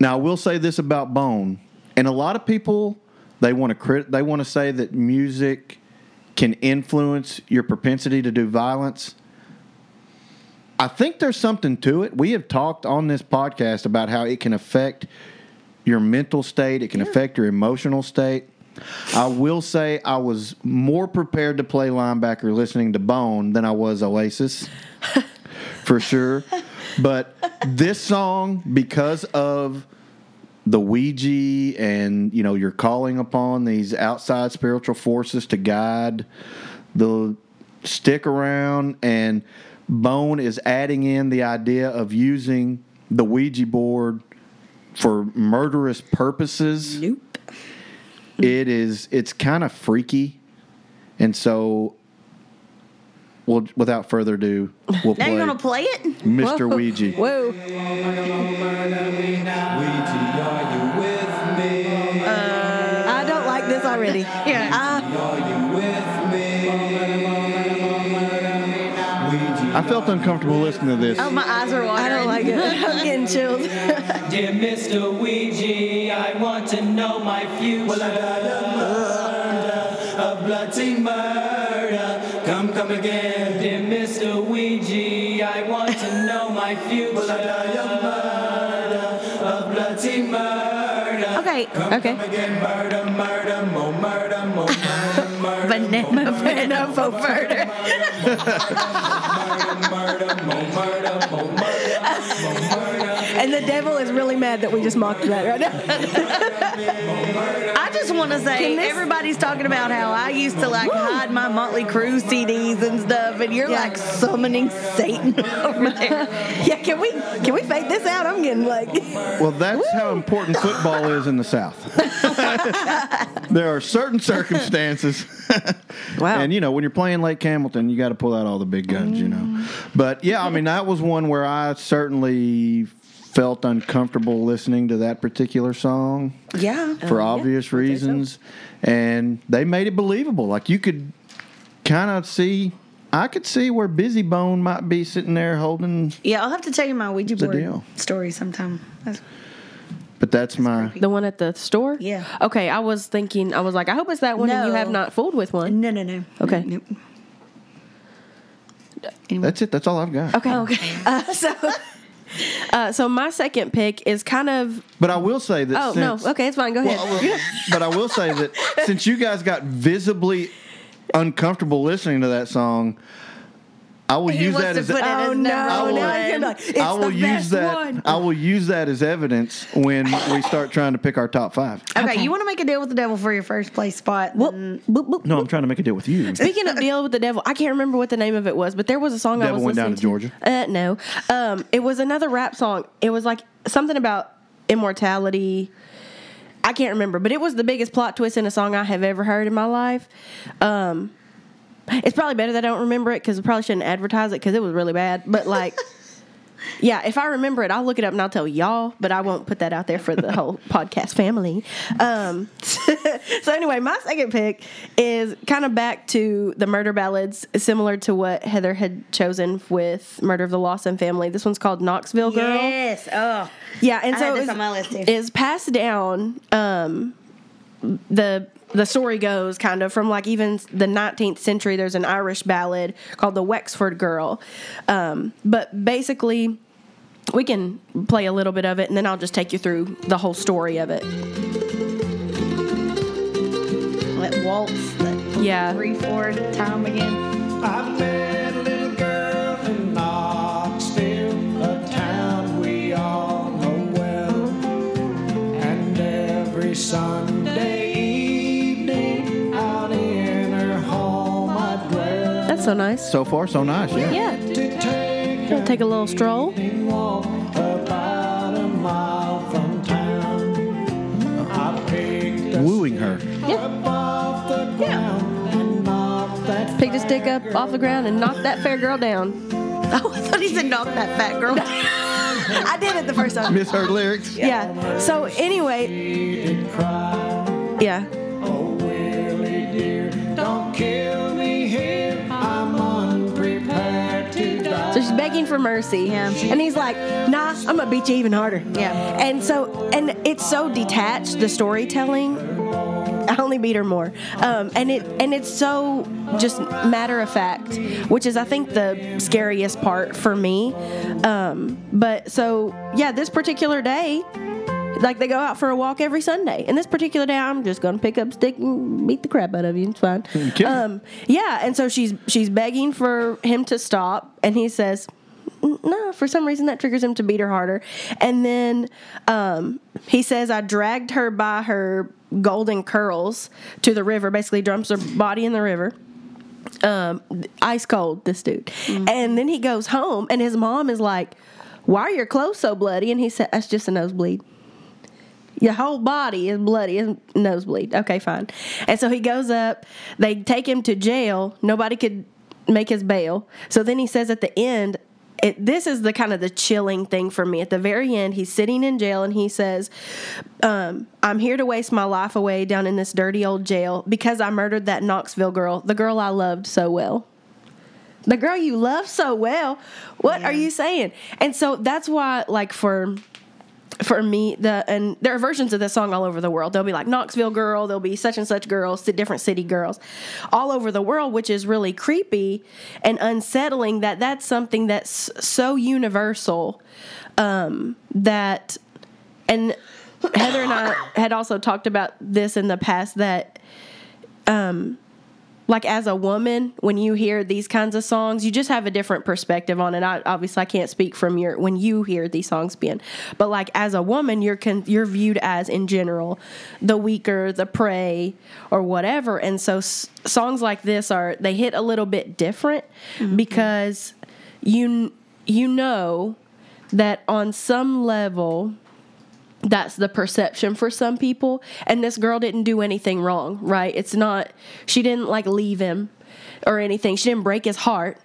S3: now I will say this about Bone, and a lot of people they want to crit, they want to say that music can influence your propensity to do violence. I think there's something to it. We have talked on this podcast about how it can affect your mental state, it can affect your emotional state. I will say I was more prepared to play linebacker listening to Bone than I was Oasis, for sure. But this song, because of the Ouija and you know you're calling upon these outside spiritual forces to guide the stick around and Bone is adding in the idea of using the Ouija board for murderous purposes.
S1: Nope.
S3: It is it's kind of freaky. And so well without further ado, we'll
S1: Now
S3: play
S1: you're gonna play it?
S3: Mr. Ouija.
S4: Whoa. Uh, I don't like this already.
S1: Yeah.
S4: I,
S3: I felt uncomfortable listening to this.
S1: Oh, my eyes are watering.
S4: I don't like it. I'm getting chilled.
S7: Dear Mr. Ouija, I want to know my future. Well, I got a murder, a bloody murder. Come, come again, dear Mr. Ouija, I want to know my future. Well, I got a murder, a bloody murder.
S1: Okay.
S4: Okay.
S7: Again, murder, murder, more murder, more murder, murder.
S1: Banana, banana murder.
S7: Murder, murder, more murder, more murder, more murder.
S4: And the devil is really mad that we just mocked that right now.
S1: I just want to say
S4: Can this-
S1: everybody's talking about how I used to like hide my Motley Crue CDs and stuff, and you're
S4: Yeah.
S1: like summoning Satan over there.
S4: yeah, can we can we fake this out? I'm getting like
S3: Well, that's how important football is in the South. there are certain circumstances.
S4: Wow.
S3: And, you know, when you're playing Lake Hamilton, you got to pull out all the big guns, you know. But, yeah, I mean, that was one where I certainly felt uncomfortable listening to that particular song
S1: Yeah.
S3: for obvious reasons. And they made it believable. Like, you could kind of see. I could see where Bizzy Bone might be sitting there holding,
S1: Yeah, I'll have to tell you my Ouija board
S3: deal.
S1: story sometime. That's-
S3: but that's my.
S4: the one at the store.
S1: Yeah.
S4: Okay, I was thinking. I was like, I hope it's that one, and you have not fooled with one.
S1: No, no, no.
S4: Okay.
S1: Nope. Anyway.
S3: That's it. That's all I've got.
S4: Okay. Okay. Uh, so, uh, so my second pick is kind of.
S3: But I will say that.
S4: Oh
S3: since,
S4: no. Okay, it's fine. Go ahead.
S3: Well, well, but I will say that since you guys got visibly uncomfortable listening to that song, I will
S1: He
S3: use that as
S1: put it
S3: I
S1: as
S4: oh
S1: number
S4: no!
S3: will-
S4: Now you're
S1: one.
S4: like, it's
S3: will
S4: the
S3: use
S4: best
S3: that.
S4: one.
S3: I will use that as evidence when we start trying to pick our top five.
S1: Okay, you want to make a deal with the devil for your first place spot?
S4: Whoop,
S1: then-
S4: boop, boop.
S3: No, I'm trying to make a deal with you.
S4: Speaking of deal with the devil, I can't remember what the name of it was, but there was a song I
S3: Devil
S4: was
S3: Went Down
S4: listening
S3: to Georgia?
S4: Uh, no, um, it was another rap song. It was like something about immortality. I can't remember, but it was the biggest plot twist in a song I have ever heard in my life. Um, it's probably better that I don't remember it because I probably shouldn't advertise it because it was really bad. But like, yeah, if I remember it, I'll look it up and I'll tell y'all. But I won't put that out there for the whole podcast family. Um, so anyway, my second pick is kind of back to the murder ballads, similar to what Heather had chosen with Murder of the Lawson Family. This one's called Knoxville Girl.
S1: Yes. Oh.
S4: Yeah, and
S1: I
S4: so
S1: had
S4: it was-
S1: on my list, too.
S4: Is passed down. Um, the the story goes kind of from like even the 19th century. There's an Irish ballad called the Wexford Girl, um, but basically. We can play a little bit of it, and then I'll just take you through the whole story of it.
S1: That waltz, that
S4: Yeah.
S1: three, four time again.
S5: I
S4: That's so nice.
S3: So far, so nice. Yeah.
S4: Yeah.
S5: To take
S4: Yeah, take a little stroll.
S5: walk about a mile from town. I picked a
S3: Wooing her.
S5: up off the ground and knocked that
S4: Picked a stick up off the ground and knocked that fair girl down.
S1: Oh, I thought he said knock that fat girl.
S4: I did it the first time.
S3: Misheard lyrics.
S4: Yeah. So anyway, yeah.
S5: Oh, Willie dear, don't kill me here. I'm unprepared to die.
S4: So she's begging for mercy.
S1: Yeah.
S4: And he's like, nah, I'm gonna beat you even harder.
S1: Yeah.
S4: And so, and it's so detached, the storytelling. I only beat her more. Um, and it and it's so just matter of fact, which is I think the scariest part for me. Um, but so yeah, this particular day, like they go out for a walk every Sunday. And this particular day, I'm just gonna pick up stick and beat the crap out of you. It's fine.
S3: kill me.
S4: Um, yeah, and so she's she's begging for him to stop, and he says, no, for some reason that triggers him to beat her harder. And then um, he says, I dragged her by her golden curls to the river, basically dumps her body in the river. Um, ice cold, this dude. And then he goes home, and his mom is like, Why are your clothes so bloody? And he said, That's just a nosebleed. Your whole body is bloody, is nosebleed. Okay, fine. And so he goes up. They take him to jail. Nobody could make his bail. So then he says at the end, it, this is the kind of the chilling thing for me. At the very end, he's sitting in jail and he says, um, "I'm here to waste my life away down in this dirty old jail because I murdered that Knoxville girl, the girl I loved so well." The girl you love so well. What are you saying? And so that's why, like for for me, the and there are versions of this song all over the world. There'll be like Knoxville girl, there'll be such and such girls, different city girls, all over the world, which is really creepy and unsettling. That that's something that's so universal um, that, and Heather and I had also talked about this in the past that like as a woman when you hear these kinds of songs you just have a different perspective on it. I, obviously i can't speak from your when you hear these songs being but like as a woman you're con, you're viewed as in general the weaker the prey or whatever. And so s- songs like this are they hit a little bit different mm-hmm. because you you know that on some level that's the perception for some people and this girl didn't do anything wrong right it's not she didn't like leave him or anything she didn't break his heart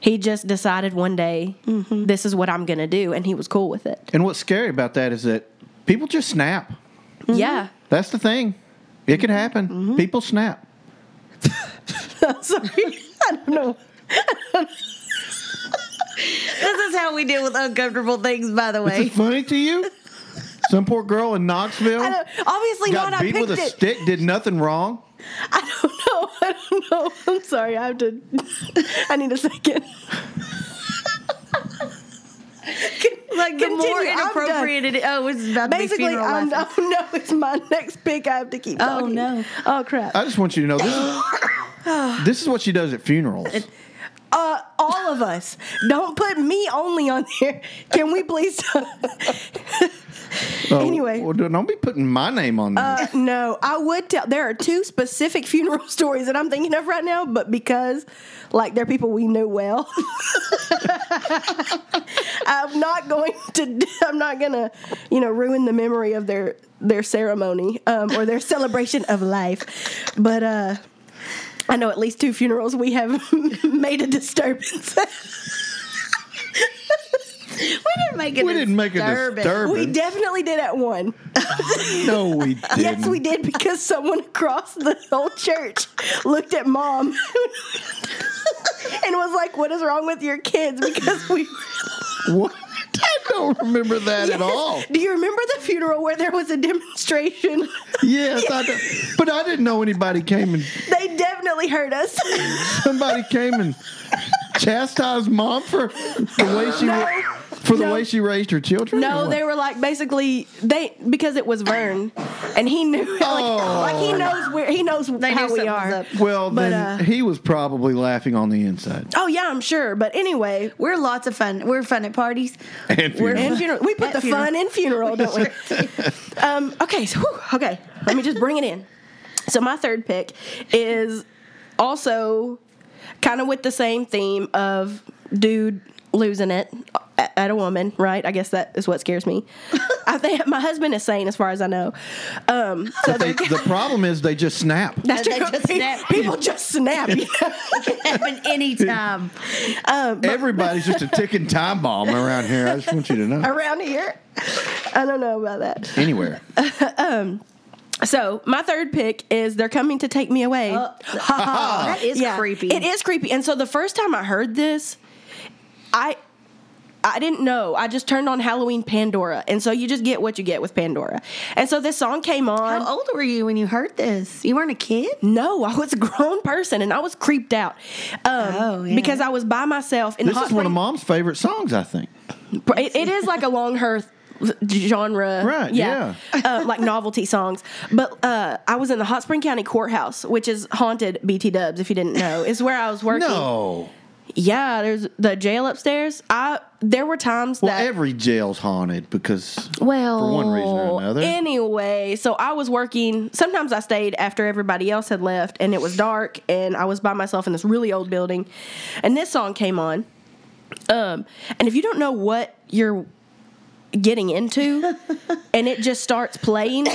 S4: he just decided one day mm-hmm. this is what i'm gonna do and he was cool with it
S3: And what's scary about that is that people just snap. Mm-hmm.
S4: yeah
S3: That's the thing. It can happen.
S4: Mm-hmm. mm-hmm.
S3: People snap.
S4: sorry i don't know
S1: This is how we deal with uncomfortable things, by the way.
S3: Is it funny to you? Some poor girl in Knoxville
S4: I don't, obviously
S3: got
S4: not i
S3: beat
S4: picked
S3: with a
S4: it
S3: stick, did nothing wrong.
S4: i don't know i don't know i'm sorry i have to i need a second
S1: Like the more
S4: Continue, I'm
S1: inappropriate it is. Oh, it's about to be funeral
S4: I'm,
S1: laughing.
S4: oh no, it's my next pick. I have to keep
S1: Oh,
S4: talking.
S1: no.
S4: Oh crap!
S3: I just want you to know this is this is what she does at funerals.
S4: Uh, all of us. Don't put me only on here. Can we please?
S3: Oh,
S4: anyway.
S3: well, don't be putting my name on there.
S4: Uh, no, I would tell. There are two specific funeral stories that I'm thinking of right now, but because like they're people we knew well, I'm not going to. I'm not gonna, you know, ruin the memory of their their ceremony um, or their celebration of life. But uh, I know at least two funerals we have made a disturbance.
S1: We didn't make it.
S3: we didn't make a
S1: disturbance.
S3: disturbance.
S4: we definitely did at one.
S3: no, we didn't.
S4: Yes, we did because someone across the whole church looked at mom and was like, "What is wrong with your kids?" Because we.
S3: What? I don't remember that at all.
S4: Do you remember the funeral where there was a demonstration?
S3: Yes, I do. but I didn't know anybody came and
S4: They definitely heard us.
S3: somebody came and chastised mom for the way she
S4: No.
S3: For the
S4: No.
S3: way she raised her children.
S4: No, they were like basically they because it was Vern, and he knew like,
S3: Oh.
S4: like he knows where he knows
S1: They
S4: how
S1: knew
S4: we are.
S1: up.
S3: Well,
S4: But,
S3: then
S4: uh,
S3: he was probably laughing on the inside.
S4: Oh yeah, I'm sure. But anyway,
S1: We're lots of fun. We're fun at parties.
S3: And
S1: We're-
S3: funerals.
S4: funeral. We put
S1: At
S4: the
S1: funeral.
S4: fun in funeral, don't we? um, okay, so whew, okay, let me just bring it in. So my third pick is also kind of with the same theme of dude losing it at at a woman, right? I guess that is what scares me. I think my husband is sane, as far as I know. Um, so
S3: they, the problem is they just snap.
S4: that's
S1: They
S4: true.
S1: just snap.
S4: People just snap. you know?
S1: It can happen anytime.
S3: Everybody's just a ticking time bomb around here. I just want you to know.
S4: around here. I don't know about that.
S3: Anywhere.
S4: So my third pick is "They're Coming to Take Me Away."
S1: that is creepy.
S4: It is creepy. And so the first time I heard this, I I didn't know. I just turned on Halloween Pandora, and so you just get what you get with Pandora. And so this song came on.
S1: How old were you when you heard this? You weren't a kid.
S4: No, I was a grown person, and I was creeped out um,
S1: Oh, yeah.
S4: because I was by myself in
S3: This
S4: hot
S3: is one of mom's favorite songs, I think.
S4: It, it is like a long hearth genre,
S3: Right,
S4: uh, like novelty songs. But uh, I was in the Hot Spring County Courthouse, which is haunted. BT Dubs, if you didn't know, is where I was working.
S3: No.
S4: Yeah, there's the jail upstairs. I there were times
S3: Well,
S4: that
S3: every jail's haunted because
S4: well
S3: for one reason or another.
S4: Anyway, so I was working. Sometimes I stayed after everybody else had left, and it was dark, and I was by myself in this really old building, and this song came on. Um, and if you don't know what you're getting into, and it just starts playing,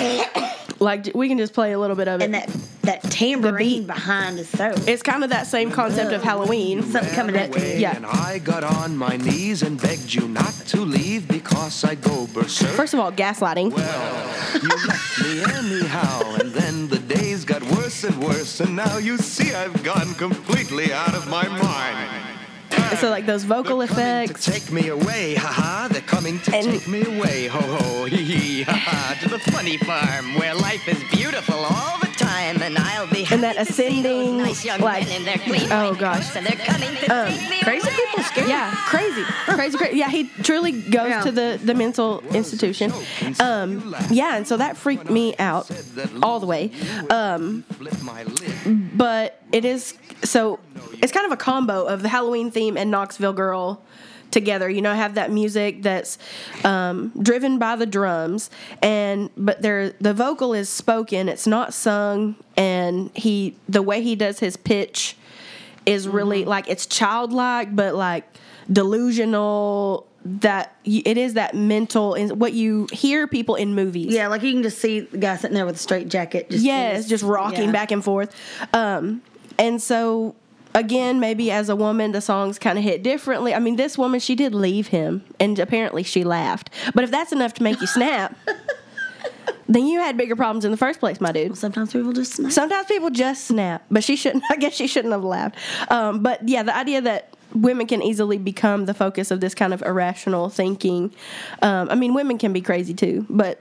S4: like we can just play a little bit of it.
S1: And that that tambourine behind is so
S4: it's kind of that same concept of Halloween.
S1: something coming at you.
S4: Yeah.
S8: And I got on my knees and begged you not to leave because I'd go berserk.
S4: First of all, gaslighting.
S8: well, you left me anyhow, and then the days got worse and worse, and now you see I've gone completely out of my mind.
S4: So like those vocal
S8: They're coming
S4: effects.
S8: to take me away, haha. They're coming to
S4: And-
S8: take me away, ho ho, hee hee, haha. To the funny farm where life is beautiful all the
S4: that
S8: happy to see those
S4: ascending,
S8: nice
S4: like-
S8: men in their clean
S4: oh, gosh.
S8: coats, and they're coming to
S4: Um,
S1: Crazy people scary.
S4: Yeah, crazy, crazy, crazy. Yeah, he truly goes
S1: Yeah.
S4: to the the mental institution. Um, yeah, and so that freaked me out all the way. Um,
S8: Flip my lid.
S4: but it is so it's kind of a combo of the Halloween theme and Knoxville Girl together. You know, have that music that's um, driven by the drums, and but there the vocal is spoken. It's not sung, and he the way he does his pitch is really like it's childlike, but like delusional. That it is that mental and what you hear people in movies.
S1: Yeah, like you can just see the guy sitting there with a straight jacket. Just
S4: yes, just rocking
S1: yeah.
S4: back and forth. Um, and so again, maybe as a woman, the songs kind of hit differently. I mean, this woman she did leave him, and apparently she laughed. But if that's enough to make you snap, then you had bigger problems in the first place, my dude.
S1: Sometimes people just snap.
S4: Sometimes people just snap, but she shouldn't. I guess she shouldn't have laughed. Um, but yeah, the idea that women can easily become the focus of this kind of irrational thinking. Um, I mean, women can be crazy too, but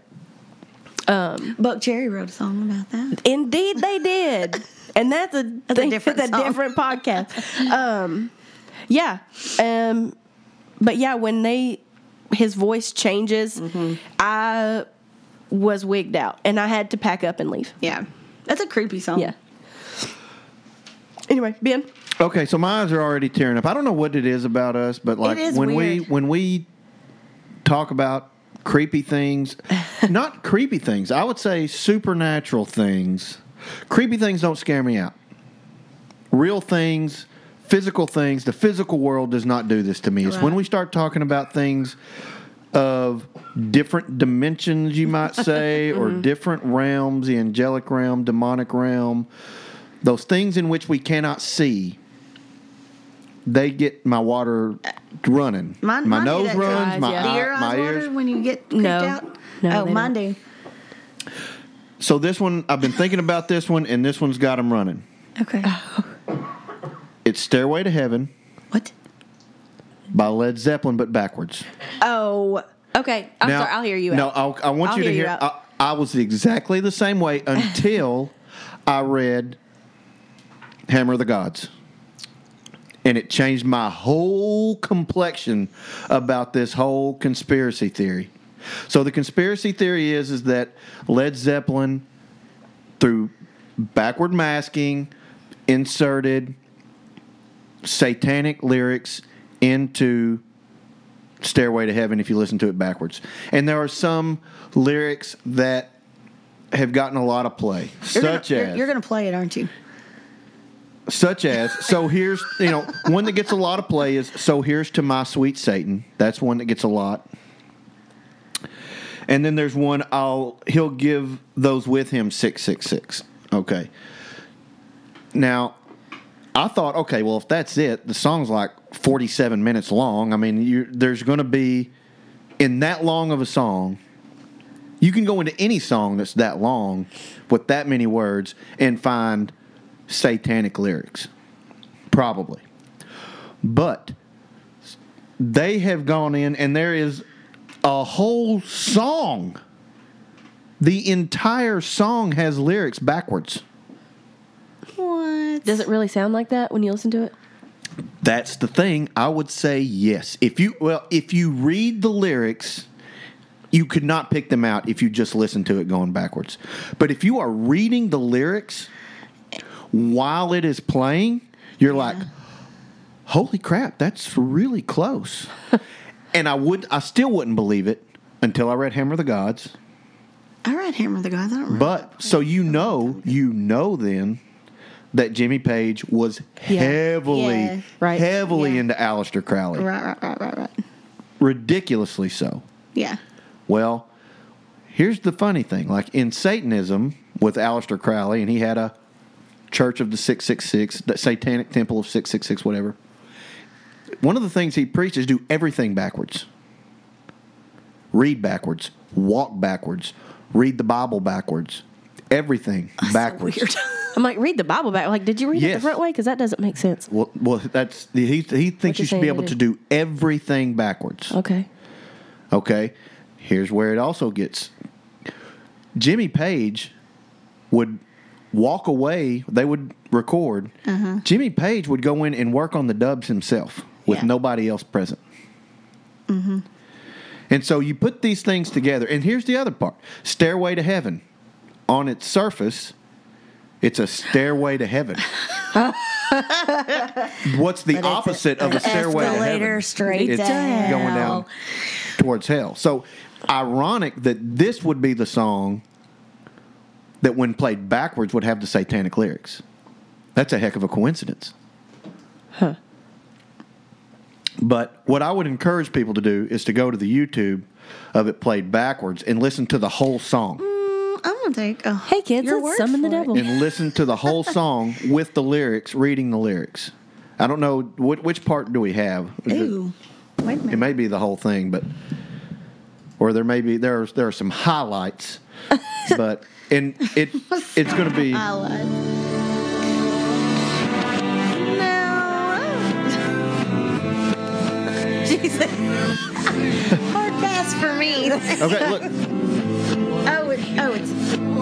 S1: Um, Buckcherry wrote a song about that.
S4: Indeed, they did, and that's a
S1: That's a
S4: thing-
S1: different
S4: that's a different podcast. Um, yeah, um, but yeah, when they his voice changes,
S1: Mm-hmm.
S4: I was wigged out, and I had to pack up and leave.
S1: Yeah, that's a creepy song.
S4: Yeah. Anyway, Ben,
S3: Okay, so my eyes are already tearing up. I don't know what it is about us, but like
S1: is
S3: when we when we talk about creepy things, not creepy things, I would say supernatural things. Creepy things don't scare me out. Real things, physical things, the physical world does not do this to me. It's when we start talking about things of different dimensions, you might say, or mm-hmm. different realms, the angelic realm, demonic realm, those things in which we cannot see, they get my water running.
S1: Mine-
S3: my
S1: mine
S3: nose runs,
S4: guys,
S3: my,
S4: yeah.
S1: Do
S3: eye-
S1: your eyes
S3: my
S1: water
S3: ears.
S1: when you get creeped
S4: No.
S1: out?
S4: No,
S1: oh,
S4: they
S1: mine do.
S3: So this one, I've been thinking about this one, and this one's got them running.
S1: Okay.
S3: It's "Stairway to Heaven"
S1: what?
S3: by Led Zeppelin, but backwards.
S4: oh, okay, I'm sorry, I'll hear you
S3: No,
S4: out.
S3: I'll, I want
S4: I'll
S3: you to
S4: hear you
S3: hear.
S4: out.
S3: I, I was exactly the same way until I read Hammer of the Gods. And it changed my whole complexion about this whole conspiracy theory. So the conspiracy theory is is that Led Zeppelin through backward masking inserted satanic lyrics into Stairway to Heaven if you listen to it backwards. And there are some lyrics that have gotten a lot of play,
S1: You're
S3: such
S1: gonna,
S3: as
S1: you're, you're gonna play it, aren't you?
S3: such as so here's you know one that gets a lot of play is so here's to my sweet Satan. That's one that gets a lot. And then there's one I'll he'll give those with him six six six. Okay. Now I thought, okay, well, if that's it, the song's like 47 minutes long. I mean, you, there's going to be, in that long of a song, you can go into any song that's that long with that many words and find satanic lyrics. Probably. But they have gone in, and there is a whole song. The entire song has lyrics backwards.
S1: What?
S4: Does it really sound like that when you listen to it?
S3: That's the thing. I would say yes. If you well, if you read the lyrics, you could not pick them out if you just listen to it going backwards. But if you are reading the lyrics while it is playing, you're like, holy crap, that's really close. and I would, I still wouldn't believe it until I read Hammer of the Gods.
S1: I read Hammer of the Gods. I don't remember.
S3: But so you know, you know then that Jimmy Page was
S4: Yeah.
S3: heavily,
S1: Yeah.
S4: Right.
S3: heavily
S1: Yeah.
S3: into Aleister Crowley,
S1: right, right, right, right, right.
S3: ridiculously so.
S1: Yeah.
S3: Well, here's the funny thing: like in Satanism with Aleister Crowley, and he had a Church of the Six Six Six, the Satanic Temple of Six Six Six, whatever. One of the things he preaches: is do everything backwards. Read backwards, walk backwards, read the Bible backwards, everything backwards.
S1: Weird.
S4: I'm like, read the Bible back. Like, did you read it
S3: Yes.
S4: the front way? Because that doesn't make sense.
S3: Well, well, that's he. He thinks
S4: you
S3: you should be able to do everything backwards.
S4: Okay.
S3: Okay, here's where it also gets. Jimmy Page would walk away. They would record. Uh-huh. Jimmy Page would go in and work on the dubs himself with
S1: Yeah.
S3: nobody else present. Mm-hmm. And so you put these things together, and here's the other part: Stairway to Heaven. On its surface, it's a stairway to heaven. What's the opposite of a stairway to heaven?
S1: straight
S3: it's
S1: hell.
S3: going down towards hell. So ironic that this would be the song that, when played backwards, would have the satanic lyrics. That's a heck of a coincidence.
S4: Huh.
S3: But what I would encourage people to do is to go to the YouTube of it played backwards and listen to the whole song.
S1: Mm, I'm gonna take. A,
S4: Hey, kids,
S1: your
S4: let's summon the
S1: for it.
S4: devil.
S3: and listen to the whole song with the lyrics, reading the lyrics. I don't know which, which part do we have. Is it-
S1: Ooh. Wait a
S3: It may be the whole thing, but or there may be there's there are some highlights, but and it it's going to be
S1: I Jesus. Hard pass for me.
S3: okay. Look,
S1: Oh, it, oh, it's. Oh,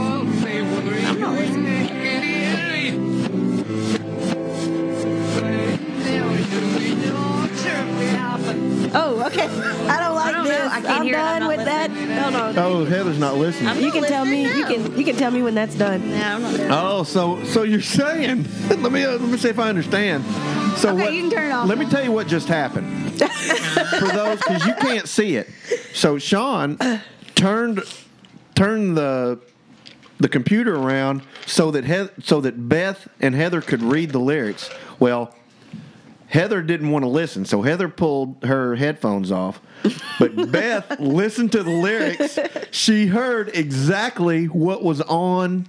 S4: Oh, okay. I don't like
S1: don't know.
S4: this.
S1: I can't
S4: I'm
S1: hear it. I'm
S4: done
S1: not
S4: with that. Hold on.
S3: oh Heather's not listening.
S1: I'm
S4: You can tell me.
S1: listening
S4: You can. You can tell me when that's done.
S1: No, I'm not listening.
S3: Oh, so so you're saying? let me uh, let me see if I understand. So
S1: Okay,
S3: what,
S1: you can turn it off
S3: Let me tell you what just happened. For those because you can't see it. So Sean turned turned the the computer around so that Heath, so that Beth and Heather could read the lyrics. Well, Heather didn't want to listen, so Heather pulled her headphones off. But Beth listened to the lyrics. She heard exactly what was on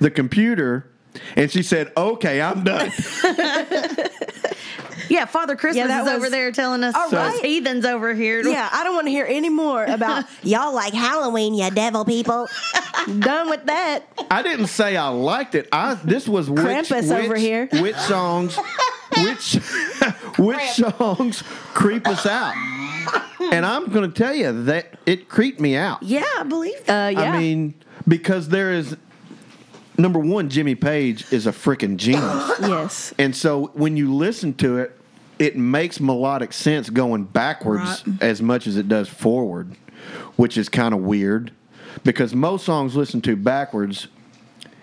S3: the computer, and she said, "Okay, I'm done."
S1: Yeah, Father Christmas
S4: that
S1: is over
S4: was-
S1: there telling us
S4: all right.
S1: those heathens over here.
S4: Yeah, I don't want to hear any more about y'all like Halloween, you devil people. done with that.
S3: I didn't say I liked it. I this was which,
S4: Krampus
S3: which,
S4: over here.
S3: Which songs? Which which songs creep us out? And I'm going to tell you that it creeped me out.
S1: Yeah, I believe that.
S4: Uh, yeah.
S3: I mean, because there is number one, Jimmy Page is a freaking genius,
S4: yes.
S3: and so when you listen to it, it makes melodic sense going backwards mm-hmm. as much as it does forward, which is kind of weird because most songs listened to backwards,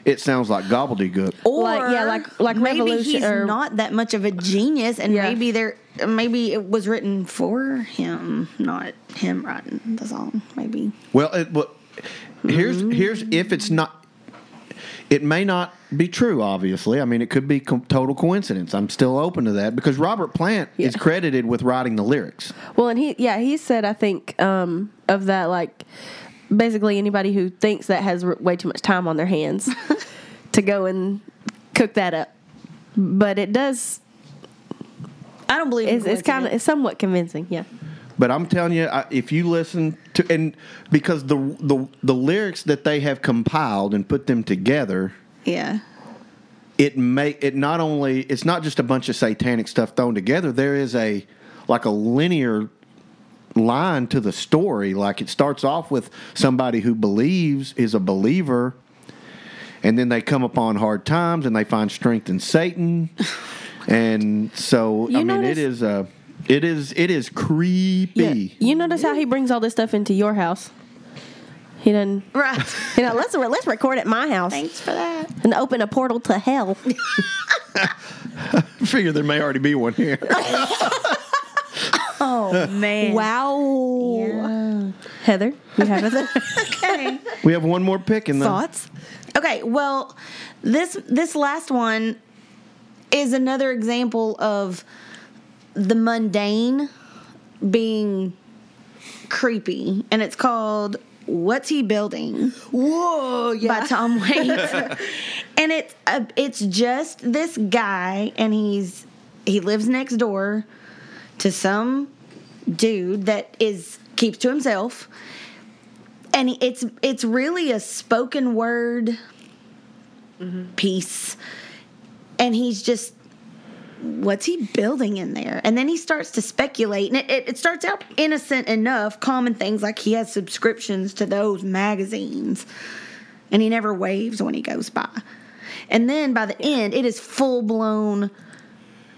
S3: it sounds like gobbledygook.
S1: Or
S4: Like- yeah, like- like
S1: maybe
S4: Revolution-
S1: he's
S4: or-
S1: not that much of a genius, and
S4: Yeah.
S1: maybe there, maybe it was written for him, not him writing the song. Maybe
S3: Well, it, well here's here's if it's not. It may not be true. Obviously, I mean, it could be co- total coincidence. I'm still open to that because Robert Plant is credited with writing the lyrics.
S4: Well, and he, yeah, he said, I think um, of that, like, basically anybody who thinks that has r- way too much time on their hands to go and cook that up. But it does.
S1: I don't believe
S4: It's, it's kind of it's somewhat convincing. Yeah.
S3: But I'm telling you, I, if you listen to and because the the the lyrics that they have compiled and put them together,
S1: yeah.
S3: it make it not only it's not just a bunch of satanic stuff thrown together. There is a like a linear line to the story. Like it starts off with somebody who believes is a believer, and then they come upon hard times and they find strength in Satan, and so
S4: You
S3: I mean
S4: notice-
S3: it is a it is it is creepy.
S4: You notice how he brings all this stuff into your house? He doesn't.
S1: Right.
S4: You know, let's let's record at my house
S1: Thanks for that.
S4: and open a portal to hell.
S3: I figure there may already be one here.
S1: Oh man.
S4: Wow. Heather, you have anything?
S1: Okay.
S3: we have one more pick in the.
S4: thoughts?
S1: Okay, well, this this last one is another example of the mundane being creepy, and it's called "What's He Building?"
S4: Whoa, yeah.
S1: by Tom Waits, and it's uh, it's just this guy, and he's he lives next door to some dude that is keeps to himself, and it's it's really a spoken word piece, and he's just what's he building in there? And then he starts to speculate, and it, it, it starts out innocent enough, common things like he has subscriptions to those magazines, and he never waves when he goes by. And then by the end, it is full blown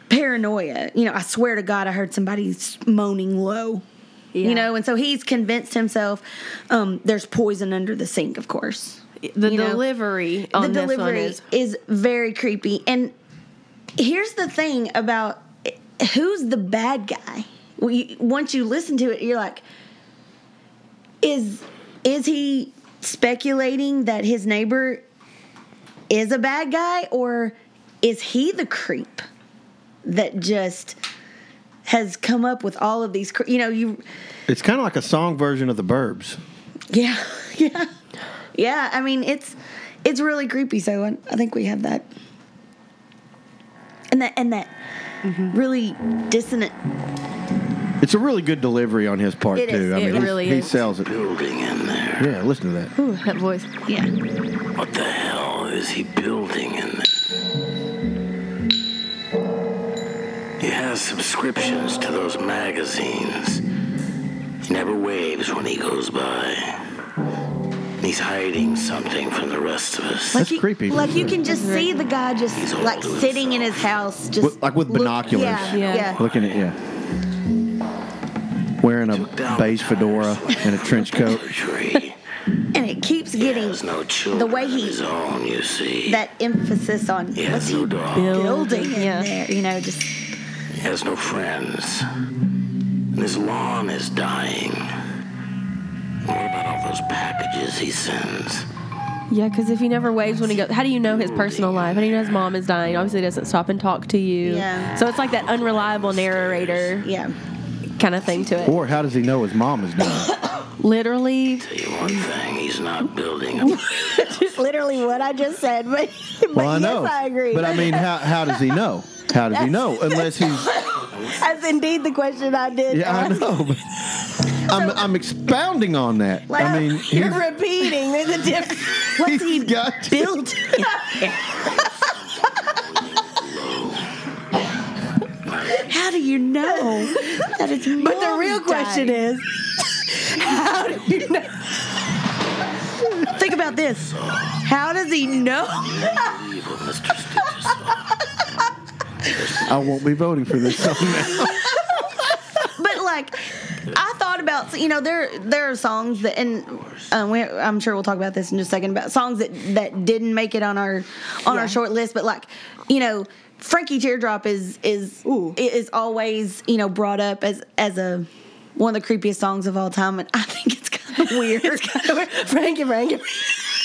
S1: paranoia. You know, I swear to God, I heard somebody moaning low.
S4: Yeah.
S1: You know, and so he's convinced himself um, there's poison under the sink, of course.
S4: The
S1: You know,
S4: delivery on
S1: the delivery
S4: is
S1: is very creepy. And here's the thing about who's the bad guy. Once you listen to it, you're like, is is he speculating that his neighbor is a bad guy, or is he the creep that just has come up with all of these? cre- You know, you
S3: It's kind of like a song version of the Burbs.
S1: yeah, yeah, yeah. I mean, it's it's really creepy. So I, I think we have that, and that and that mm-hmm. really dissonant.
S3: It's a really good delivery on his part
S1: It
S3: too.
S1: is.
S3: I
S4: It
S3: mean, he-
S4: really
S3: he
S4: is.
S3: sells it.
S9: building in there.
S3: Yeah, listen to that.
S4: Ooh, that voice.
S1: Yeah,
S9: What the hell is he building in there? He has subscriptions to those magazines. He never waves when he goes by. And he's hiding something from the rest of us.
S3: That's
S1: you,
S3: creepy.
S1: Like you can just see the guy just
S9: He's
S1: like
S9: to
S1: sitting in his house, just
S3: With- like with
S1: look-
S3: binoculars.
S1: Yeah,
S4: Yeah.
S1: yeah.
S3: Looking at yeah, wearing a beige fedora and a trench coat.
S1: And it keeps getting
S9: There's no
S1: the way
S9: of
S1: he
S9: his own, you see.
S1: that emphasis on
S9: he
S1: what's
S9: has
S1: he
S9: no dog.
S1: building in
S4: Yeah.
S1: there. You know, just
S9: He has no friends. And his lawn is dying. What about all those packages he sends?
S4: Yeah, because if he never waves when he goes, how do you know his personal life? How do you know his mom is dying? Obviously, he doesn't stop and talk to you.
S1: Yeah.
S4: So it's like that unreliable narrator
S1: yeah.
S4: kind of thing to it.
S3: Or how does he know his mom is dying?
S4: Literally,
S9: Tell you one thing, he's not building a
S1: Literally what I just said, but, but
S3: Well, I
S1: yes,
S3: know.
S1: I agree.
S3: But I mean, how how does he know? How does he know? Unless he's
S1: That's indeed the question I did.
S3: yeah, I
S1: ask.
S3: know. But I'm I'm expounding on that.
S1: Like,
S3: I mean,
S1: you're
S3: he's,
S1: repeating. There's a difference. What's he
S3: got
S1: built? How do you know that it's
S4: but the real question is, how do you know?
S1: Think about this. How does he know?
S9: evil Mr. Stitches.
S3: I won't be voting for this song now.
S1: But like, I thought about you know there there are songs that and um, we, I'm sure we'll talk about this in just a second about songs that that didn't make it on our on our short list. But like you know. Frankie Teardrop is is is always you know brought up as as a one of the creepiest songs of all time, and I think it's kind of weird.
S4: Frankie, Frankie.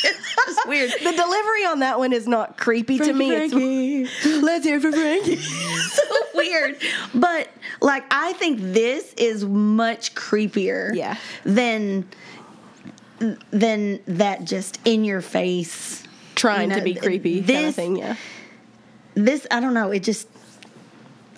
S1: It's just weird.
S4: The delivery on that one is not creepy to me. It's, let's hear it for Frankie.
S1: so weird. But like I think this is much creepier
S4: Yeah.
S1: than than that just in your face
S4: Trying
S1: You
S4: to be creepy kind
S1: this-
S4: of thing, yeah.
S1: this I don't know, it just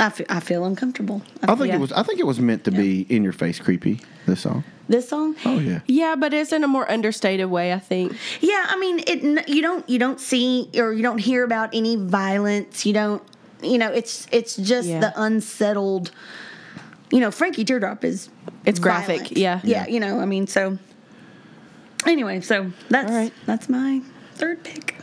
S1: I feel, I feel uncomfortable.
S3: I think
S4: Yeah.
S3: it was I think it was meant to be in your face creepy. This song.
S1: This song?
S3: Oh yeah.
S4: Yeah, but it's in a more understated way, I think.
S1: Yeah, I mean, it you don't you don't see or you don't hear about any violence. You don't you know, it's it's just
S4: Yeah.
S1: the unsettled you know, Frankie Teardrop is
S4: It's graphic,
S1: violent.
S4: yeah.
S1: Yeah, you know, I mean, so anyway, so that's
S4: All right.
S1: that's my third pick.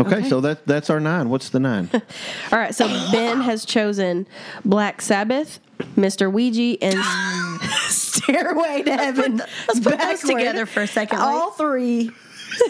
S3: Okay, so that that's our nine. What's the nine?
S4: All right, so Ben has chosen Black Sabbath, Mr. Ouija, and Stairway to Heaven.
S1: let's put those together for a second,
S4: All three.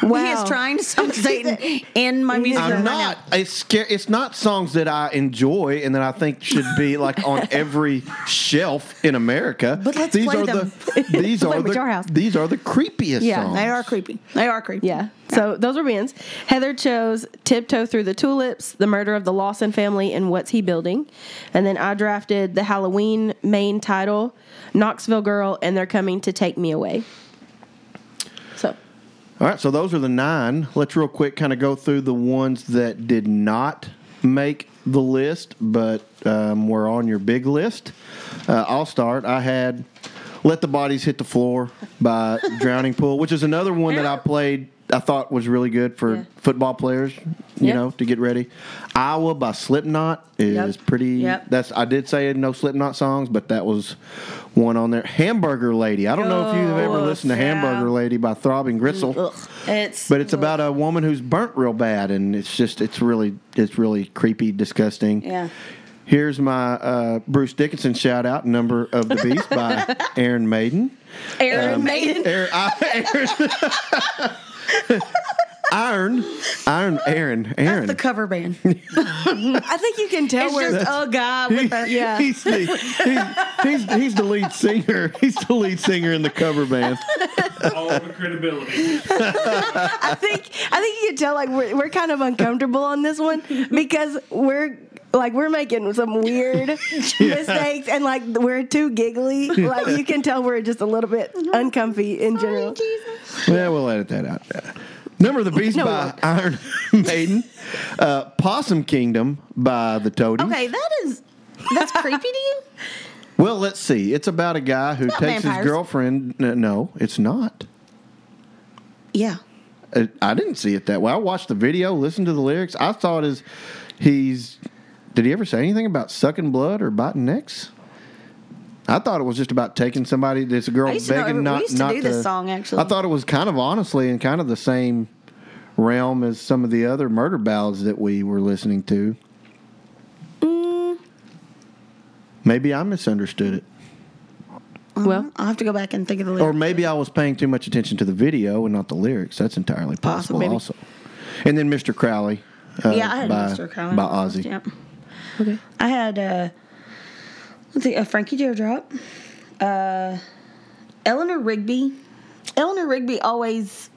S1: He
S4: Wow.
S1: is trying to summon Satan in my music.
S3: I'm
S1: right
S3: not. It's scare. It's not songs that I enjoy and that I think should be like on every shelf in America.
S1: But let's
S3: these
S1: play
S3: are
S1: them.
S3: the these are the these are the creepiest
S4: Yeah,
S3: songs.
S1: They are creepy. They are creepy.
S4: Yeah. So those were bands. Heather chose Tiptoe Through the Tulips, The Murder of the Lawson Family, and What's He Building. And then I drafted the Halloween main title, Knoxville Girl, and They're Coming to Take Me Away.
S3: All right, so those are the nine. Let's real quick kind of go through the ones that did not make the list, but um, were on your big list. Uh, I'll start. I had "Let the Bodies Hit the Floor" by Drowning Pool, which is another one that I played. I thought was really good for
S1: Yeah.
S3: football players, you
S1: Yep.
S3: know, to get ready. "Iowa" by Slipknot is
S1: Yep.
S3: pretty.
S1: Yep.
S3: That's I did say no Slipknot songs, but that was one on there. "Hamburger Lady." I don't know if you've ever listened to
S1: yeah.
S3: "Hamburger Lady" by Throbbing Gristle.
S1: Ugh. It's
S3: But it's about a woman who's burnt real bad, and it's just it's really it's really creepy, disgusting.
S1: yeah.
S3: Here's my uh, Bruce Dickinson shout out, "Number of the Beast" by Aaron Maiden.
S1: Aaron Maiden.
S3: Aaron, I, Aaron, Iron, Iron, Aaron, Aaron.
S1: The cover band.
S4: I think you can tell
S1: It's
S4: where
S1: just a guy with a
S4: Yeah.
S3: He's the, he's, he's, he's the lead singer. He's the lead singer in the cover band.
S10: All the credibility.
S4: I think I think you can tell like we're we're kind of uncomfortable on this one because we're like we're making some weird mistakes and like we're too giggly. Like you can tell we're just a little bit uncomfy in general.
S3: Yeah, we'll edit that out. Number of the Beast
S4: No,
S3: by. Iron Maiden. Uh, Possum Kingdom by the Toadies.
S1: Okay, that is that's creepy to you.
S3: Well, let's see. It's about a guy who takes
S1: vampires.
S3: his girlfriend. No, it's not.
S1: Yeah.
S3: Uh, I didn't see it that way. I watched the video, listened to the lyrics. I thought as he's. Did he ever say anything about sucking blood or biting necks? I thought it was just about taking somebody. This girl
S1: I used to know
S3: begging
S1: every- we
S3: not
S1: used to
S3: not
S1: do this song, actually.
S3: I thought it was kind of honestly in kind of the same realm as some of the other murder ballads that we were listening to.
S1: Mm.
S3: Maybe I misunderstood it.
S4: Well,
S1: I'll have to go back and think of the
S3: Or maybe I was paying too much attention to the video and not the lyrics. That's entirely possible,
S1: Maybe.
S3: also. And then Mr. Crowley. Uh,
S1: yeah, I had
S3: by,
S1: Mr. Crowley.
S3: By Ozzy.
S1: Yep.
S4: okay.
S1: I had uh let's see, a Frankie Teardrop, uh Eleanor Rigby. Eleanor Rigby always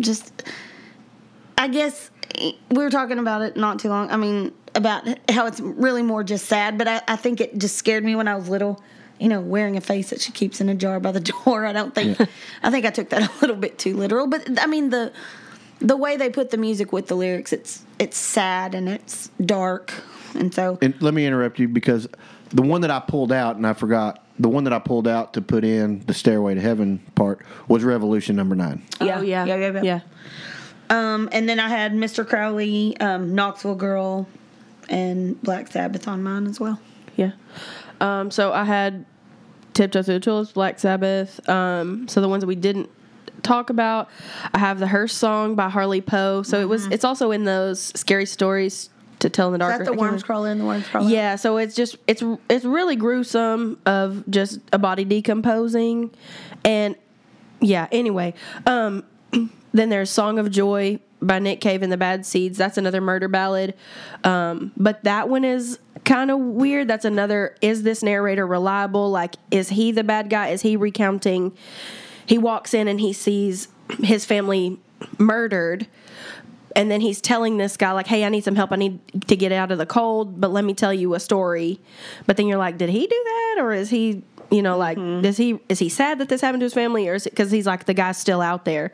S1: just I guess we were talking about it not too long. I mean, about how it's really more just sad, but I, I think it just scared me when I was little. You know, wearing a face that she keeps in a jar by the door. I don't think I think I took that a little bit too literal. But I mean the the way they put the music with the lyrics, it's it's sad and it's dark. And so
S3: And let me interrupt you because the one that I pulled out, and I forgot, the one that I pulled out to put in the Stairway to Heaven part was Revolution number nine.
S4: Yeah,
S1: Oh,
S4: yeah,
S1: yeah, yeah, yeah.
S4: yeah.
S1: Um, and then I had Mr. Crowley, um, Knoxville Girl, and Black Sabbath on mine as well.
S4: Yeah. Um, so I had Tiptoe Through the Tulips, Black Sabbath. Um, so the ones that we didn't talk about, I have the Hearse song by Harley Poe. So it was. It's also in those scary stories to tell in the
S1: Is
S4: dark.
S1: that the worms crawling in the worms crawling?
S4: Yeah, so it's just it's it's really gruesome of just a body decomposing, and yeah. Anyway, um, then there's "Song of Joy" by Nick Cave and the Bad Seeds. That's another murder ballad, um, but that one is kind of weird. That's another. Is this narrator reliable? Like, is he the bad guy? Is he recounting? He walks in and he sees his family murdered and then he's telling this guy like hey i need some help. I need to get out of the cold but let me tell you a story. But then you're like did he do that or is he you know like does he is he sad that this happened to his family or is it because he's like the guy's still out there?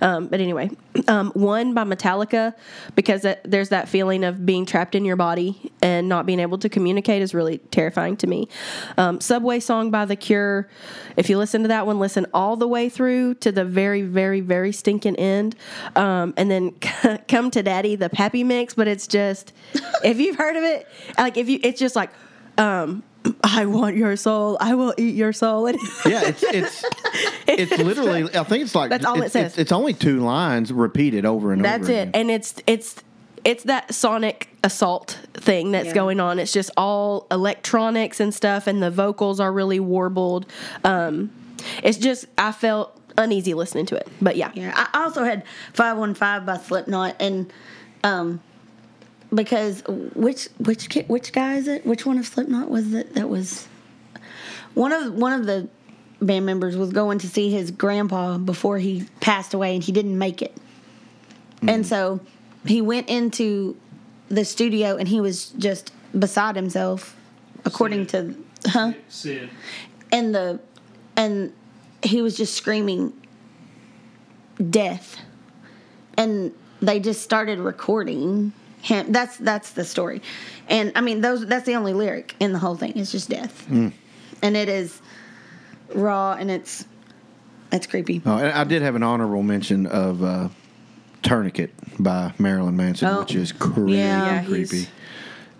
S4: Um, but anyway um, one by metallica because that, there's that feeling of being trapped in your body and not being able to communicate is really terrifying to me. Um, subway song by the cure. If you listen to that one listen all the way through to the very very very stinking end. Um, and then come to daddy the pappy mix but it's just if you've heard of it like if you it's just like um, I want your soul. I will eat your soul. And
S3: Yeah, it's it's it's literally. I think it's like
S4: That's all it
S3: it's,
S4: says.
S3: It's, it's only two lines repeated over and
S4: That's
S3: over.
S4: That's it.
S3: again.
S4: And it's it's it's that sonic assault thing that's
S1: Yeah.
S4: going on. It's just all electronics and stuff, and the vocals are really warbled. Um, It's just I felt uneasy listening to it. But yeah,
S1: Yeah, I also had 515 by Slipknot and um because which which which guy is it? Which one of Slipknot was it that was one of one of the band members was going to see his grandpa before he passed away and he didn't make it. Hmm. And so he went into the studio and he was just beside himself according to huh?
S10: Sid.
S1: and the and he was just screaming death and they just started recording him that's that's the story and i mean those that's the only lyric in the whole thing it's just death and it is raw and it's it's creepy
S3: Oh, and I did have an honorable mention of uh, Tourniquet by Marilyn Manson,
S1: Oh.
S3: which is creepy.
S1: Yeah. Yeah,
S3: creepy.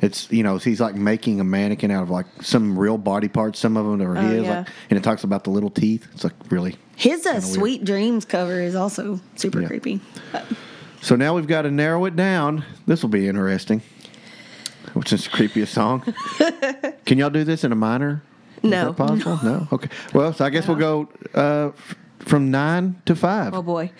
S3: It's you know he's like making a mannequin out of like some real body parts. Some of them are his,
S4: Oh, yeah.
S3: like, and it talks about the little teeth. It's like really.
S1: his uh, sweet dreams cover is also super
S3: Yeah.
S1: creepy
S3: So now we've got to narrow it down. This will be interesting. Which is the creepiest song? Can y'all do this in a minor? Is
S4: No.
S3: that possible? No. Okay. Well, so I guess we'll go uh, f- from nine to five.
S4: oh boy,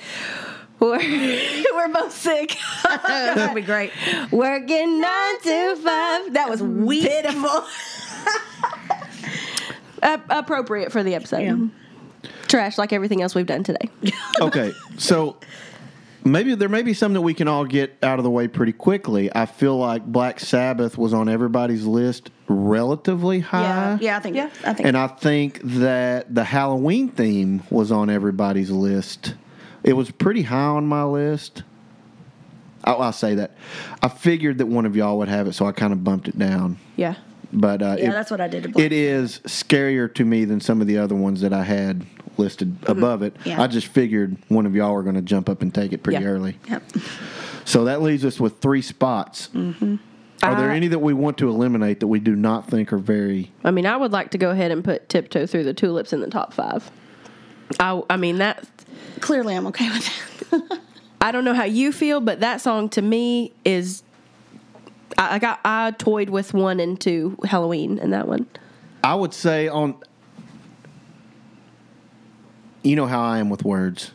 S4: we're we're both sick.
S1: that'd be great
S4: Working nine to five. That was
S1: Weak.
S4: pitiful. A- appropriate for the episode. Trash like everything else we've done today.
S3: okay, so maybe there may be some that we can all get out of the way pretty quickly. I feel like Black Sabbath was on everybody's list relatively high.
S1: yeah yeah i think
S4: Yeah.
S1: i think
S3: And I think that the Halloween theme was on everybody's list. It was pretty high on my list. I'll, I'll say that. I figured that one of y'all would have it, so I kind of bumped it down.
S4: Yeah.
S3: But uh,
S1: yeah
S3: it-
S1: that's what i did to Black
S3: it is scarier to me than some of the other ones that I had listed above it.
S1: Mm-hmm. Yeah.
S3: I just figured one of y'all were going to jump up and take it pretty
S4: Yeah.
S3: early.
S1: yep
S3: So that leaves us with three spots.
S1: Mm-hmm.
S3: Are there
S4: I-
S3: any that we want to eliminate that we do not think are very?
S4: I mean, I would like to go ahead and put Tiptoe Through the Tulips in the top five. I, I mean, that,
S1: clearly i'm okay with that
S4: I don't know how you feel, but that song to me is. I, I got I toyed with one and two Halloween and that one.
S3: I would say on. You know how I am with words.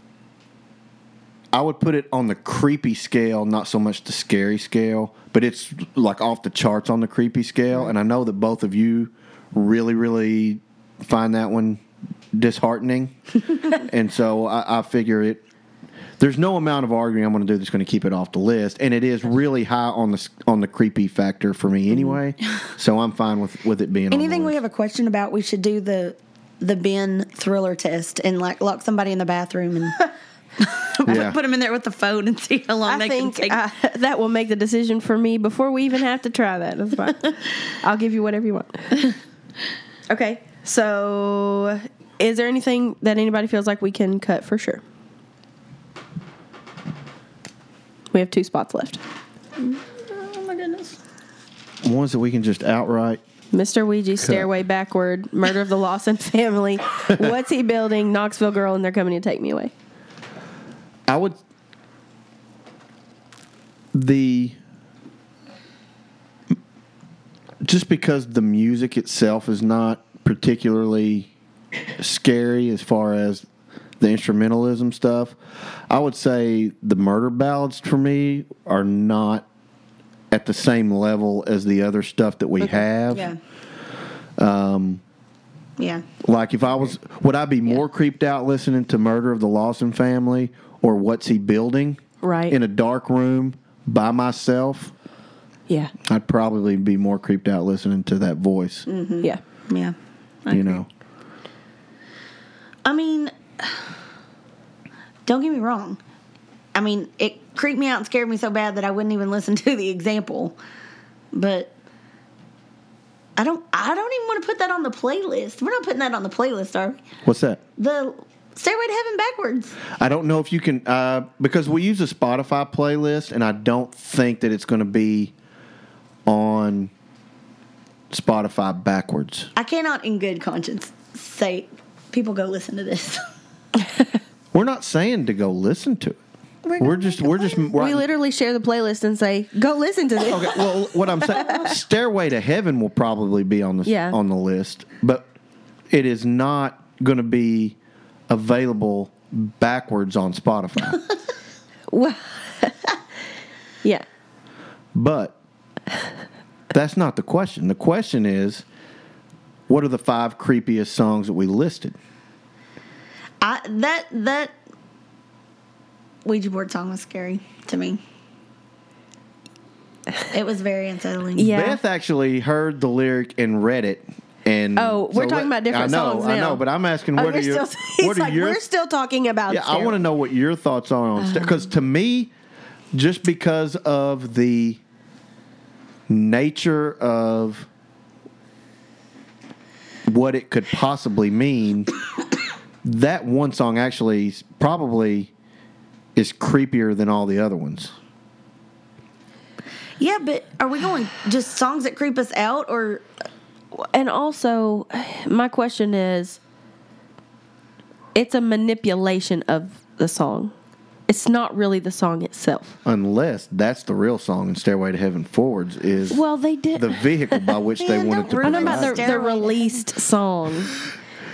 S3: I would put it on the creepy scale, not so much the scary scale, but it's like off the charts on the creepy scale. And I know that both of you really, really find that one disheartening. and so I, I figure it. There's no amount of arguing I'm going to do that's going to keep it off the list, and it is really high on the on the creepy factor for me mm-hmm. anyway. so I'm fine with with it being
S1: Anything we have a question about, we should do the the Ben thriller test and like lock somebody in the bathroom and
S3: Yeah.
S1: put them in there with the phone and see how long
S4: I
S1: they
S4: think
S1: can take.
S4: uh, that will make the decision for me before we even have to try that. That's fine. I'll give you whatever you want. Okay, so is there anything that anybody feels like we can cut for sure? We have two spots left.
S1: oh my goodness.
S3: ones that we can just outright.
S4: Mr. Ouija, Stairway Backward, Murder of the Lawson Family, What's He Building, Knoxville Girl, and They're Coming to Take Me Away.
S3: I would the just because the music itself is not particularly scary as far as the instrumentalism stuff. I would say the murder ballads for me are not at the same level as the other stuff that we have.
S1: Yeah. Um. Yeah.
S3: Like if I was, would I be more creeped out listening to Murder of the Lawson Family or What's He Building?
S4: Right.
S3: In a dark room by myself,
S4: Yeah.
S3: I'd probably be more creeped out listening to that voice.
S4: Yeah.
S1: Yeah.
S3: You know,
S1: I mean, don't get me wrong. I mean, it creeped me out and scared me so bad that I wouldn't even listen to the example. But I don't. I don't even want to put that on the playlist. We're not putting that on the playlist, are we?
S3: what's that?
S1: The Stairway to Heaven backwards.
S3: I don't know if you can uh, because we use a Spotify playlist, and I don't think that it's going to be on Spotify backwards.
S1: I cannot, in good conscience, say people go listen to this.
S3: We're not saying to go listen to it. We're, just we're just
S4: We
S3: writing-
S4: literally share the playlist and say, go listen to this.
S3: Okay, well, what I'm saying, Stairway to Heaven will probably be on the
S4: Yeah.
S3: on the list, but it is not going to be available backwards on Spotify.
S4: Well, yeah.
S3: but that's not the question. The question is, what are the five creepiest songs that we listed?
S1: I that that Ouija board song was scary to me. It was very unsettling.
S4: Yeah.
S3: Beth actually heard the lyric and read it. And
S4: Oh, we're talking about different
S3: I know,
S4: songs
S3: I know, but I'm asking
S4: Oh,
S3: what are
S4: we're
S3: your
S4: still,
S3: what are
S4: like,
S3: your
S4: we're still talking about.
S3: Yeah, I want to know what your thoughts are on
S4: Uh-huh.
S3: because to me, just because of the nature of what it could possibly mean, that one song actually probably is creepier than all the other ones.
S1: Yeah, but are we going just songs that creep us out or
S4: And also, my question is it's a manipulation of the song. It's not really the song itself.
S3: Unless that's the real song in Stairway to Heaven Forwards is
S4: Well, they did.
S3: the vehicle by which they
S1: Man,
S3: wanted to
S1: don't
S4: I'm
S1: ruin
S4: talking
S3: provide.
S4: about the, the released song.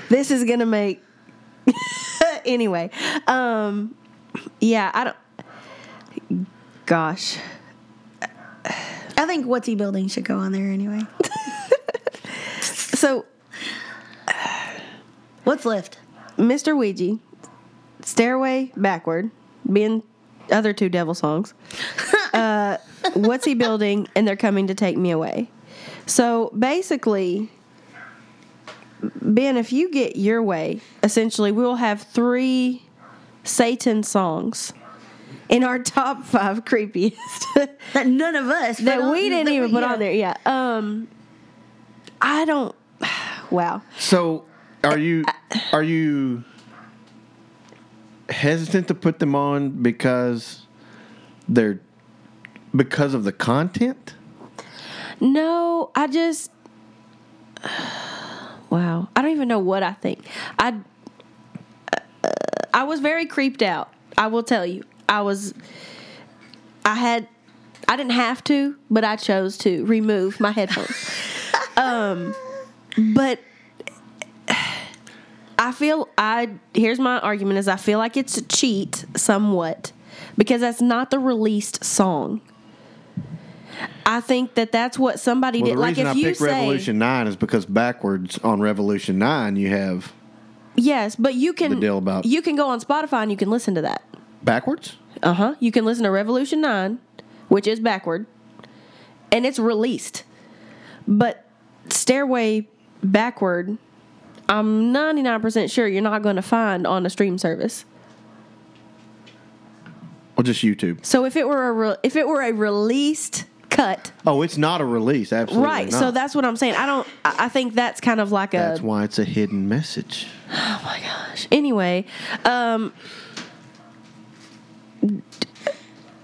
S4: This is gonna make anyway. Um, yeah, I don't. Gosh,
S1: I think what's he building should go on there anyway.
S4: so
S1: What's left?
S4: Mr. Ouija, Stairway Backward, being other two devil songs. Uh, what's he building? And they're coming to take me away. So basically, Ben, if you get your way, essentially we will have three Satan songs in our top five creepiest
S1: That none of us put
S4: that
S1: on-
S4: we didn't
S1: that
S4: even
S1: we-
S4: put
S1: yeah.
S4: on there. Yeah. Um, I don't. Wow.
S3: So, are you are you hesitant to put them on because they're because of the content?
S4: No, I just wow. I don't even know what I think. I I was very creeped out. I will tell you. I was I had I didn't have to, but I chose to remove my headphones. um but I feel I here's my argument is I feel like it's a cheat somewhat because that's not the released song. I think that that's what somebody
S3: Well,
S4: did.
S3: the
S4: Like
S3: reason
S4: if
S3: I
S4: you
S3: picked
S4: say
S3: Revolution Nine is because backwards on Revolution Nine you have
S4: yes, but you can
S3: The deal about-
S4: you can go on Spotify and you can listen to that.
S3: backwards.
S4: Uh huh. You can listen to Revolution Nine, which is backward, and it's released. But Stairway Backward, I'm 99% sure you're not going to find on a stream service.
S3: Or just YouTube.
S4: So if it were a re- if it were a released cut,
S3: Oh, it's not a release. Absolutely
S4: right?
S3: not.
S4: So that's what I'm saying. I don't. I I think that's kind of like a.
S3: that's why it's a hidden message.
S4: Oh my gosh. Anyway, um,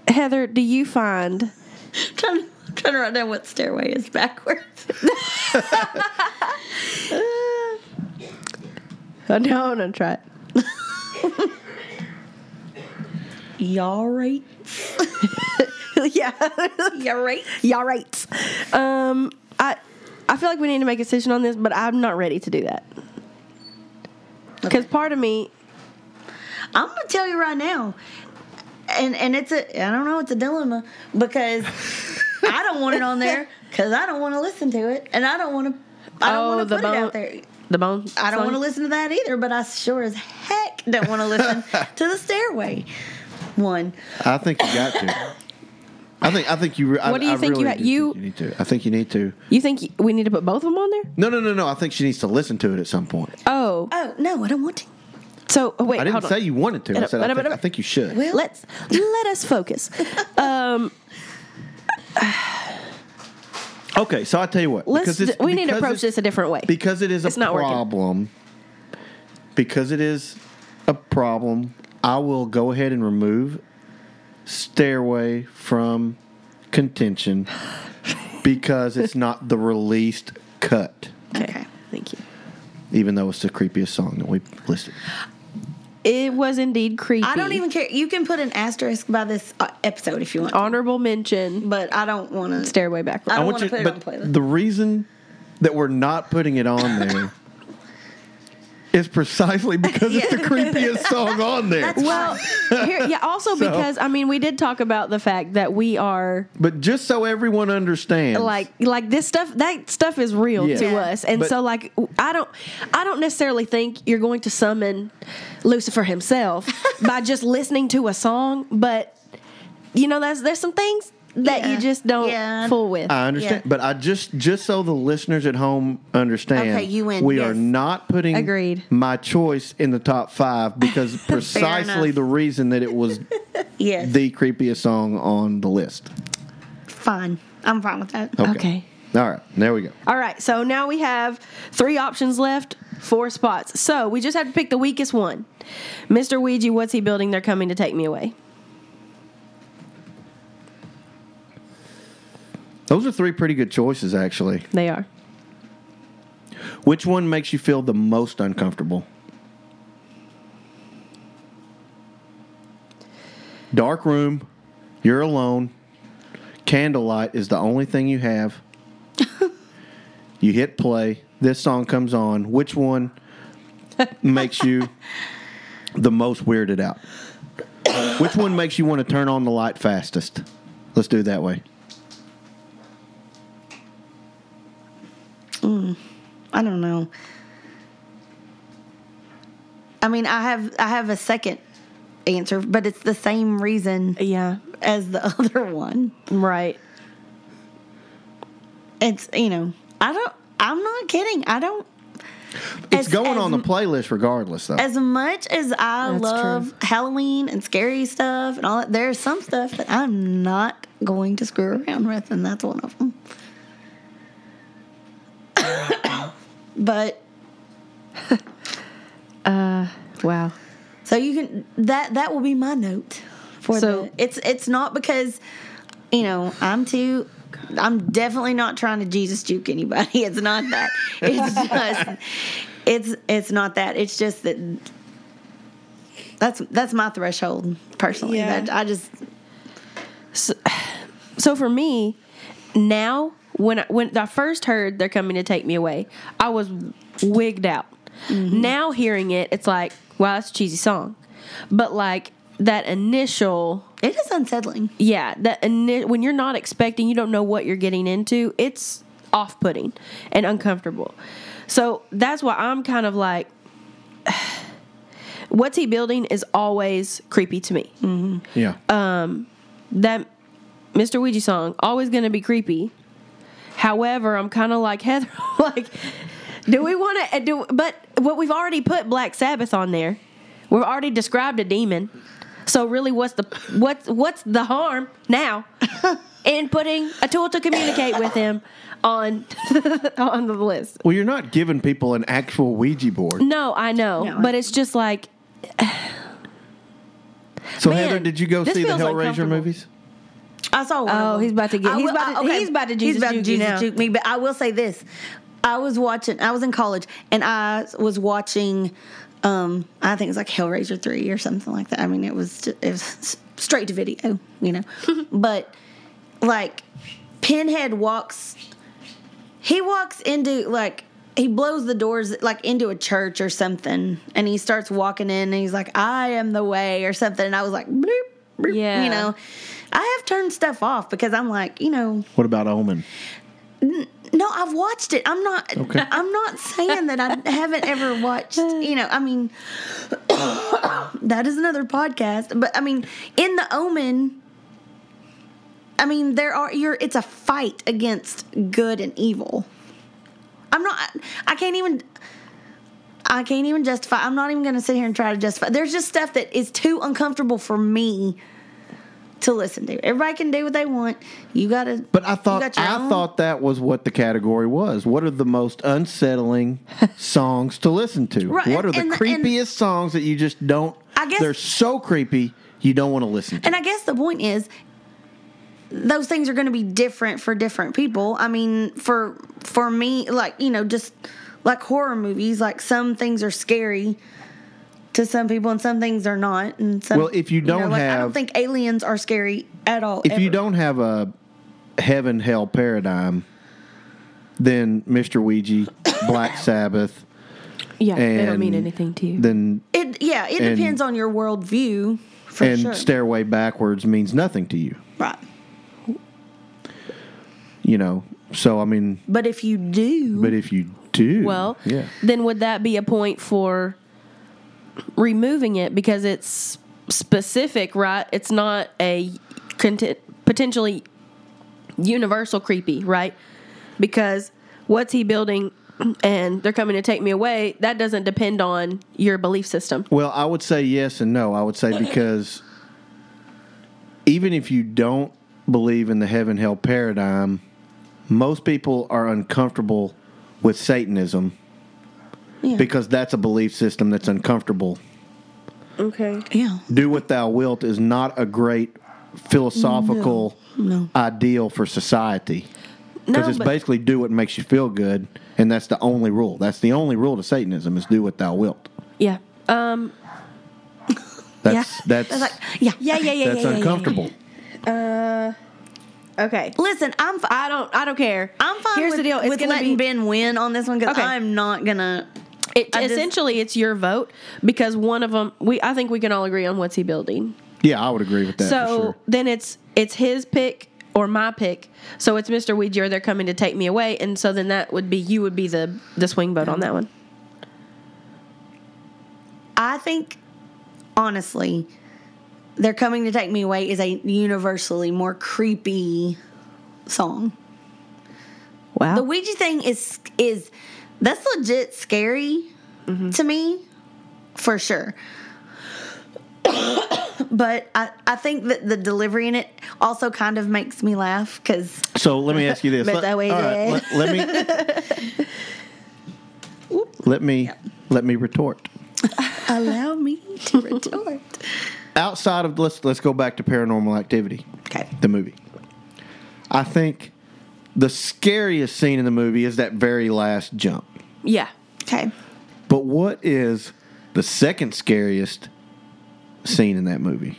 S4: Heather, do you find
S1: trying, to- trying to write down what stairway is backwards.
S4: Oh, no, I'm gonna try it.
S1: Y'all right?
S4: yeah,
S1: Y'all right?
S4: y'all right. Um, I I feel like we need to make a decision on this, but I'm not ready to do that because part of me,
S1: I'm gonna tell you right now, and and it's a I don't know it's a dilemma because I don't want it on there because I don't want to listen to it and I don't want to I don't
S4: Oh,
S1: want
S4: the
S1: to put it out there.
S4: the bone.
S1: I don't want to listen to that either, but I sure as heck don't want to listen to the stairway one.
S3: I think you got to. I think I think you. re- I-
S4: What do you
S3: I
S4: think you ha-
S3: do
S4: you-
S3: think you need to. I think you need to.
S4: You think y- we need to put both of them on there?
S3: No, no, no, no. I think she needs to listen to it at some point.
S4: Oh,
S1: Oh no, I don't want to.
S4: so oh, wait,
S3: I didn't
S4: hold on.
S3: say you wanted to. I said I think, I think you should.
S1: Well-
S4: Let's let us focus. Um,
S3: Okay, so I tell you what.
S4: let's.
S3: because it's-
S4: we need to approach this a different way.
S3: because it is
S4: It's
S3: a
S4: not working.
S3: problem. Because it is a problem, I will go ahead and remove Stairway from contention because it's not the released cut,
S1: Okay.
S4: Thank you.
S3: even though it's the creepiest song that we listed.
S4: It was indeed creepy.
S1: I don't even care. You can put an asterisk by this uh, episode if you want, to,
S4: honorable mention.
S1: but I don't want to.
S4: Stairway backward.
S1: I don't
S3: want
S1: wanna
S3: you,
S1: put it
S3: but
S1: on playlist.
S3: the reason that we're not putting it on there is precisely because it's the creepiest song on there.
S1: That's
S4: Well, here, yeah. Also,
S3: So-
S4: because I mean, we did talk about the fact that we are
S3: but just so everyone understands,
S4: like like this stuff. That stuff is real
S3: Yeah.
S4: to us, and
S3: But-
S4: so like I don't I don't necessarily think you're going to summon Lucifer himself by just listening to a song, but you know, there's there's some things that
S1: Yeah.
S4: you just don't
S1: Yeah.
S4: fool with.
S3: I understand,
S1: Yeah.
S3: but I just just so the listeners at home understand,
S1: Okay, you win,
S3: we are not putting
S4: Agreed.
S3: my choice in the top five because precisely the reason that it was
S1: Yes.
S3: the creepiest song on the list.
S1: fine. I'm fine with that.
S3: Okay.
S4: Okay.
S3: All right, there we go.
S4: All right, so now we have three options left, four spots. So we just have to pick the weakest one. Mr. Ouija, what's he building? They're coming to take me away.
S3: Those are three pretty good choices, actually.
S4: They are.
S3: Which one makes you feel the most uncomfortable? Dark room, you're alone, candlelight is the only thing you have. you hit play, this song comes on. Which one makes you the most weirded out? Which one makes you want to turn on the light fastest? Let's do it that way.
S1: Mm, I don't know. I mean, I have I have a second answer, but it's the same reason
S4: Yeah,
S1: as the other one.
S4: right.
S1: It's you know, I don't. I'm not kidding. I don't.
S3: It's
S1: As-
S3: going
S1: as
S3: on the playlist regardless, though.
S1: As much as I
S4: That's
S1: love Halloween and scary stuff and all that, there's some stuff that I'm not going to screw around with, and that's one of them. but uh,
S4: Wow.
S1: So you can that that will be my note for
S4: So-
S1: the it's it's not because you know I'm too I'm definitely not trying to Jesus juke anybody. It's not that. It's just it's it's not that. It's just that that's that's my threshold personally.
S4: Yeah.
S1: That I just
S4: So for me, now when I, when I first heard they're coming to take me away, I was wigged out. Now hearing it, it's like, wow, that's a cheesy song. But like that initial,
S1: it is unsettling.
S4: yeah, that ini- when you're not expecting, you don't know what you're getting into. It's off-putting and uncomfortable. So that's why I'm kind of like, what's he building is always creepy to me
S3: yeah.
S4: Um that Mr. Ouija song always going to be creepy. However, I'm kind of like Heather. like, do we want to eh, do? But what we've already put Black Sabbath on there. We've already described a demon. So really, what's the what's what's the harm now in putting a tool to communicate with him on on the list?
S3: well, you're not giving people an actual Ouija board.
S4: No, I know,
S1: No,
S4: but
S1: I-
S4: it's just like
S3: So,
S4: Man,
S3: Heather, did you go
S4: this
S3: see the
S4: feels
S3: Hellraiser
S4: uncomfortable.
S3: movies?
S1: I saw one.
S4: Oh, he's about to get-
S1: I
S4: he's about to- he's about to Jesus
S1: he's about to
S4: juke
S1: Jesus juke me. But I will say this: I was watching. I was in college, and I was watching. Um, I think it was like Hellraiser three or something like that. I mean, it was ju- it was straight to video, you know. but like, Pinhead walks. He walks into like he blows the doors like into a church or something, and he starts walking in, and he's like, "I am the way" or something, and I was like, bloop, bloop,
S4: Yeah.
S1: you know. I have turned stuff off because I'm like, you know,
S3: What about Omen?
S1: no, I've watched it. I'm not.
S3: Okay.
S1: I'm not saying that I haven't ever watched. You know, I mean, that is another podcast. But I mean, in the Omen, I mean, there are you're. It's a fight against good and evil. I'm not. I can't even. I can't even justify. I'm not even going to sit here and try to justify. There's just stuff that is too uncomfortable for me to listen to. Everybody can do what they want. You got to.
S3: But I thought I
S1: own-
S3: thought that was what the category was. What are the most unsettling songs to listen to?
S1: Right,
S3: What are the
S1: and- and- and-
S3: creepiest songs that you just don't?
S1: I guess-
S3: they're so creepy you don't want to listen to.
S1: And I guess the point is those things are going to be different for different people. I mean, for for me like, you know, just like horror movies, like some things are scary to some people and some things are not and some
S3: Well, if you don't
S1: like, I don't think aliens are scary at all.
S3: if you don't have a heaven hell paradigm, then Mr. Ouija, Black Sabbath,
S4: Yeah, they don't mean anything to you.
S3: Then
S1: It yeah, it
S3: And-
S1: depends on your worldview for
S3: and
S1: sure.
S3: stairway backwards means nothing to you.
S1: right.
S3: You know. So I mean,
S1: But if you do,
S3: but if you do,
S4: Well,
S3: yeah.
S4: then would that be a point for removing it because it's specific, right? It's not a content, potentially universal creepy, right? Because what's he building and they're coming to take me away, that doesn't depend on your belief system.
S3: Well, I would say yes and no. I would say because even if you don't believe in the heaven hell paradigm, most people are uncomfortable with Satanism
S1: Yeah.
S3: because that's a belief system that's uncomfortable.
S4: Okay.
S1: yeah.
S3: Do what thou wilt is not a great philosophical ideal for society. Because
S4: No,
S3: it's
S4: but-
S3: basically do what makes you feel good, and that's the only rule. That's the only rule to Satanism is do what thou wilt.
S4: Yeah. Um
S3: That's that's
S1: like yeah,
S4: yeah, yeah, yeah,
S3: that's
S4: yeah, yeah, yeah.
S3: uncomfortable.
S4: Okay.
S1: Listen, I'm fi-
S4: I don't I don't care.
S1: I'm fine
S4: Here's
S1: with,
S4: the deal. It's
S1: with
S4: gonna
S1: letting
S4: be
S1: Ben win on this one because
S4: Okay.
S1: I'm not gonna.
S4: It,
S1: I just-
S4: essentially it's your vote because one of them we I think we can all agree on what's he building.
S3: Yeah, I would agree with that.
S4: so
S3: for sure.
S4: then it's it's his pick or my pick. So it's Mr. Ouija. They're coming to take me away, and so then that would be you would be the the swing vote on that one.
S1: I think, honestly, they're coming to take me away is a universally more creepy song.
S4: Wow.
S1: The Ouija thing is is that's legit scary to me, for sure. but I, I think that the delivery in it also kind of makes me laugh because
S3: So let me ask you this. Let,
S1: that way
S3: all let, let me let me let me retort.
S1: allow me to retort.
S3: Outside of let's let's go back to Paranormal Activity,
S1: Okay.
S3: the movie. I think the scariest scene in the movie is that very last jump.
S4: yeah.
S1: Okay.
S3: But what is the second scariest scene in that movie?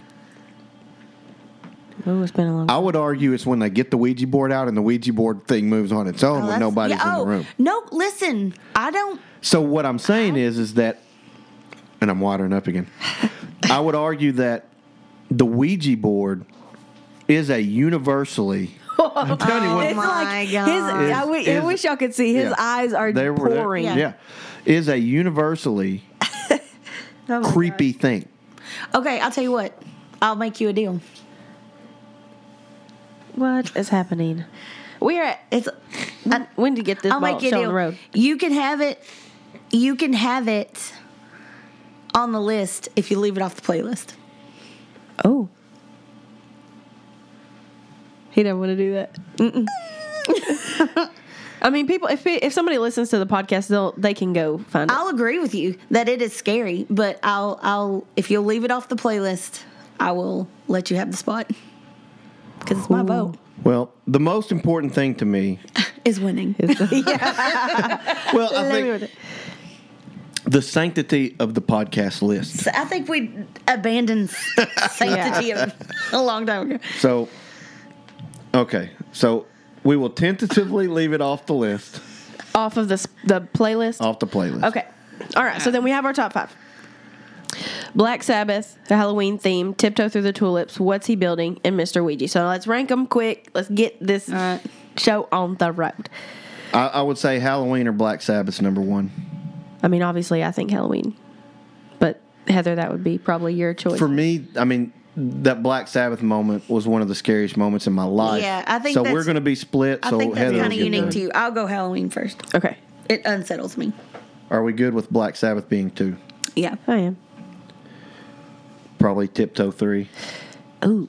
S4: Oh, it's been a long.
S3: I would argue it's when they get the Ouija board out and the Ouija board thing moves on its own oh, when
S1: That's-
S3: nobody's
S1: yeah,
S3: in
S1: oh,
S3: the room.
S1: No, listen, I don't.
S3: So what I'm saying is, is that, and I'm watering up again. I would argue that the Ouija board is a universally. I'm telling you, when,
S1: Oh my
S4: His,
S1: God.
S3: Is-
S4: I, wi- I wish y'all could see his
S3: yeah.
S4: eyes are
S3: they were
S4: pouring.
S3: yeah. is a universally
S1: Oh my
S3: creepy thing.
S1: Okay, I'll tell you what. I'll make you a deal.
S4: What is happening? We're at.
S1: It's.
S4: When, when to get this
S1: I'll
S4: ball
S1: make you a
S4: show on
S1: deal.
S4: the road?
S1: You can have it. You can have it on the list if you leave it off the playlist.
S4: Oh. He doesn't want to do that. I mean, people. If if somebody listens to the podcast, they'll they can go find it.
S1: I'll agree with you that it is scary, but I'll I'll if you'll leave it off the playlist, I will let you have the spot because it's my vote
S3: Well, the most important thing to me,
S1: is winning.
S3: well, I think the sanctity of the podcast list.
S1: So I think we abandoned sanctity of a long time ago.
S3: So, okay, so we will tentatively leave it off the list,
S4: off of the the playlist.
S3: off the playlist.
S4: Okay. All right. So then we have our top five. Black Sabbath, the Halloween theme, Tiptoe Through the Tulips, What's He Building, and Mr. Ouija. So let's rank them quick. Let's get this
S1: right.
S4: show on the road.
S3: I, I would say Halloween or Black Sabbath's number one.
S4: I mean, obviously, I think Halloween. But Heather, that would be probably your choice.
S3: For me, I mean, that Black Sabbath moment was one of the scariest moments in my life.
S1: Yeah, I think
S3: so.
S1: that's-
S3: We're going to be split.
S1: I
S3: so
S1: think that's kind of unique
S3: to
S1: you. I'll go Halloween first.
S4: okay.
S1: It unsettles me.
S3: Are we good with Black Sabbath being two?
S1: Yeah.
S4: I am.
S3: Probably Tiptoe three.
S4: Ooh.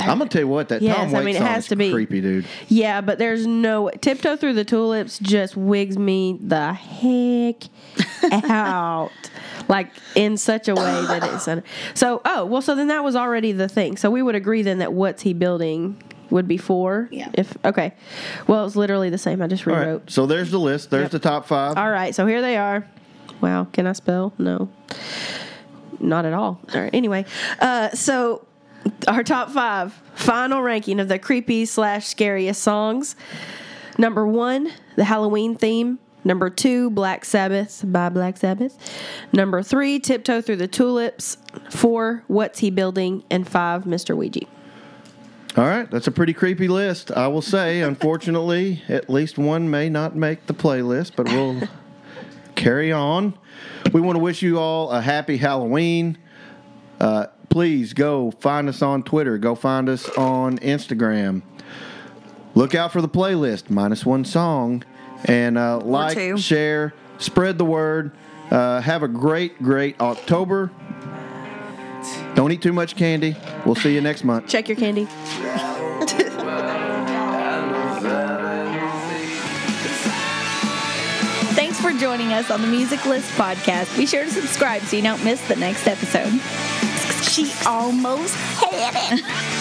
S3: I'm gonna tell you what that
S4: Yes,
S3: Tom
S4: I mean, it
S3: song
S4: has
S3: is
S4: to be.
S3: creepy, dude.
S4: Yeah, but there's no tiptoe through the tulips. Just wigs me the heck out, like in such a way that it's un- so. Oh well, so then that was already the thing. So we would agree then that what's he building would be four.
S1: Yeah.
S4: If okay, well it's literally the same. I just
S3: All
S4: rewrote.
S3: right, so there's the list. There's
S4: Yep.
S3: the top five.
S4: All right, so here they are. Wow, can I spell? No, not at all. All right. Anyway, uh, so our top five final ranking of the creepy slash scariest songs. Number one, the Halloween theme, Number two, Black Sabbath by Black Sabbath. Number three, Tiptoe Through the Tulips. Four, What's He Building? And five, Mr. Ouija.
S3: All right, that's a pretty creepy list. I will say, unfortunately, at least one may not make the playlist, but we'll carry on. We want to wish you all a happy Halloween. Uh, please go find us on Twitter. Go find us on Instagram. Look out for the playlist, minus one song. And uh, like, share, spread the word. Uh, have a great, great October. Don't eat too much candy. We'll see you next month.
S4: Check your candy.
S2: Thanks for joining us on the Music List podcast. Be sure to subscribe so you don't miss the next episode. She almost had it.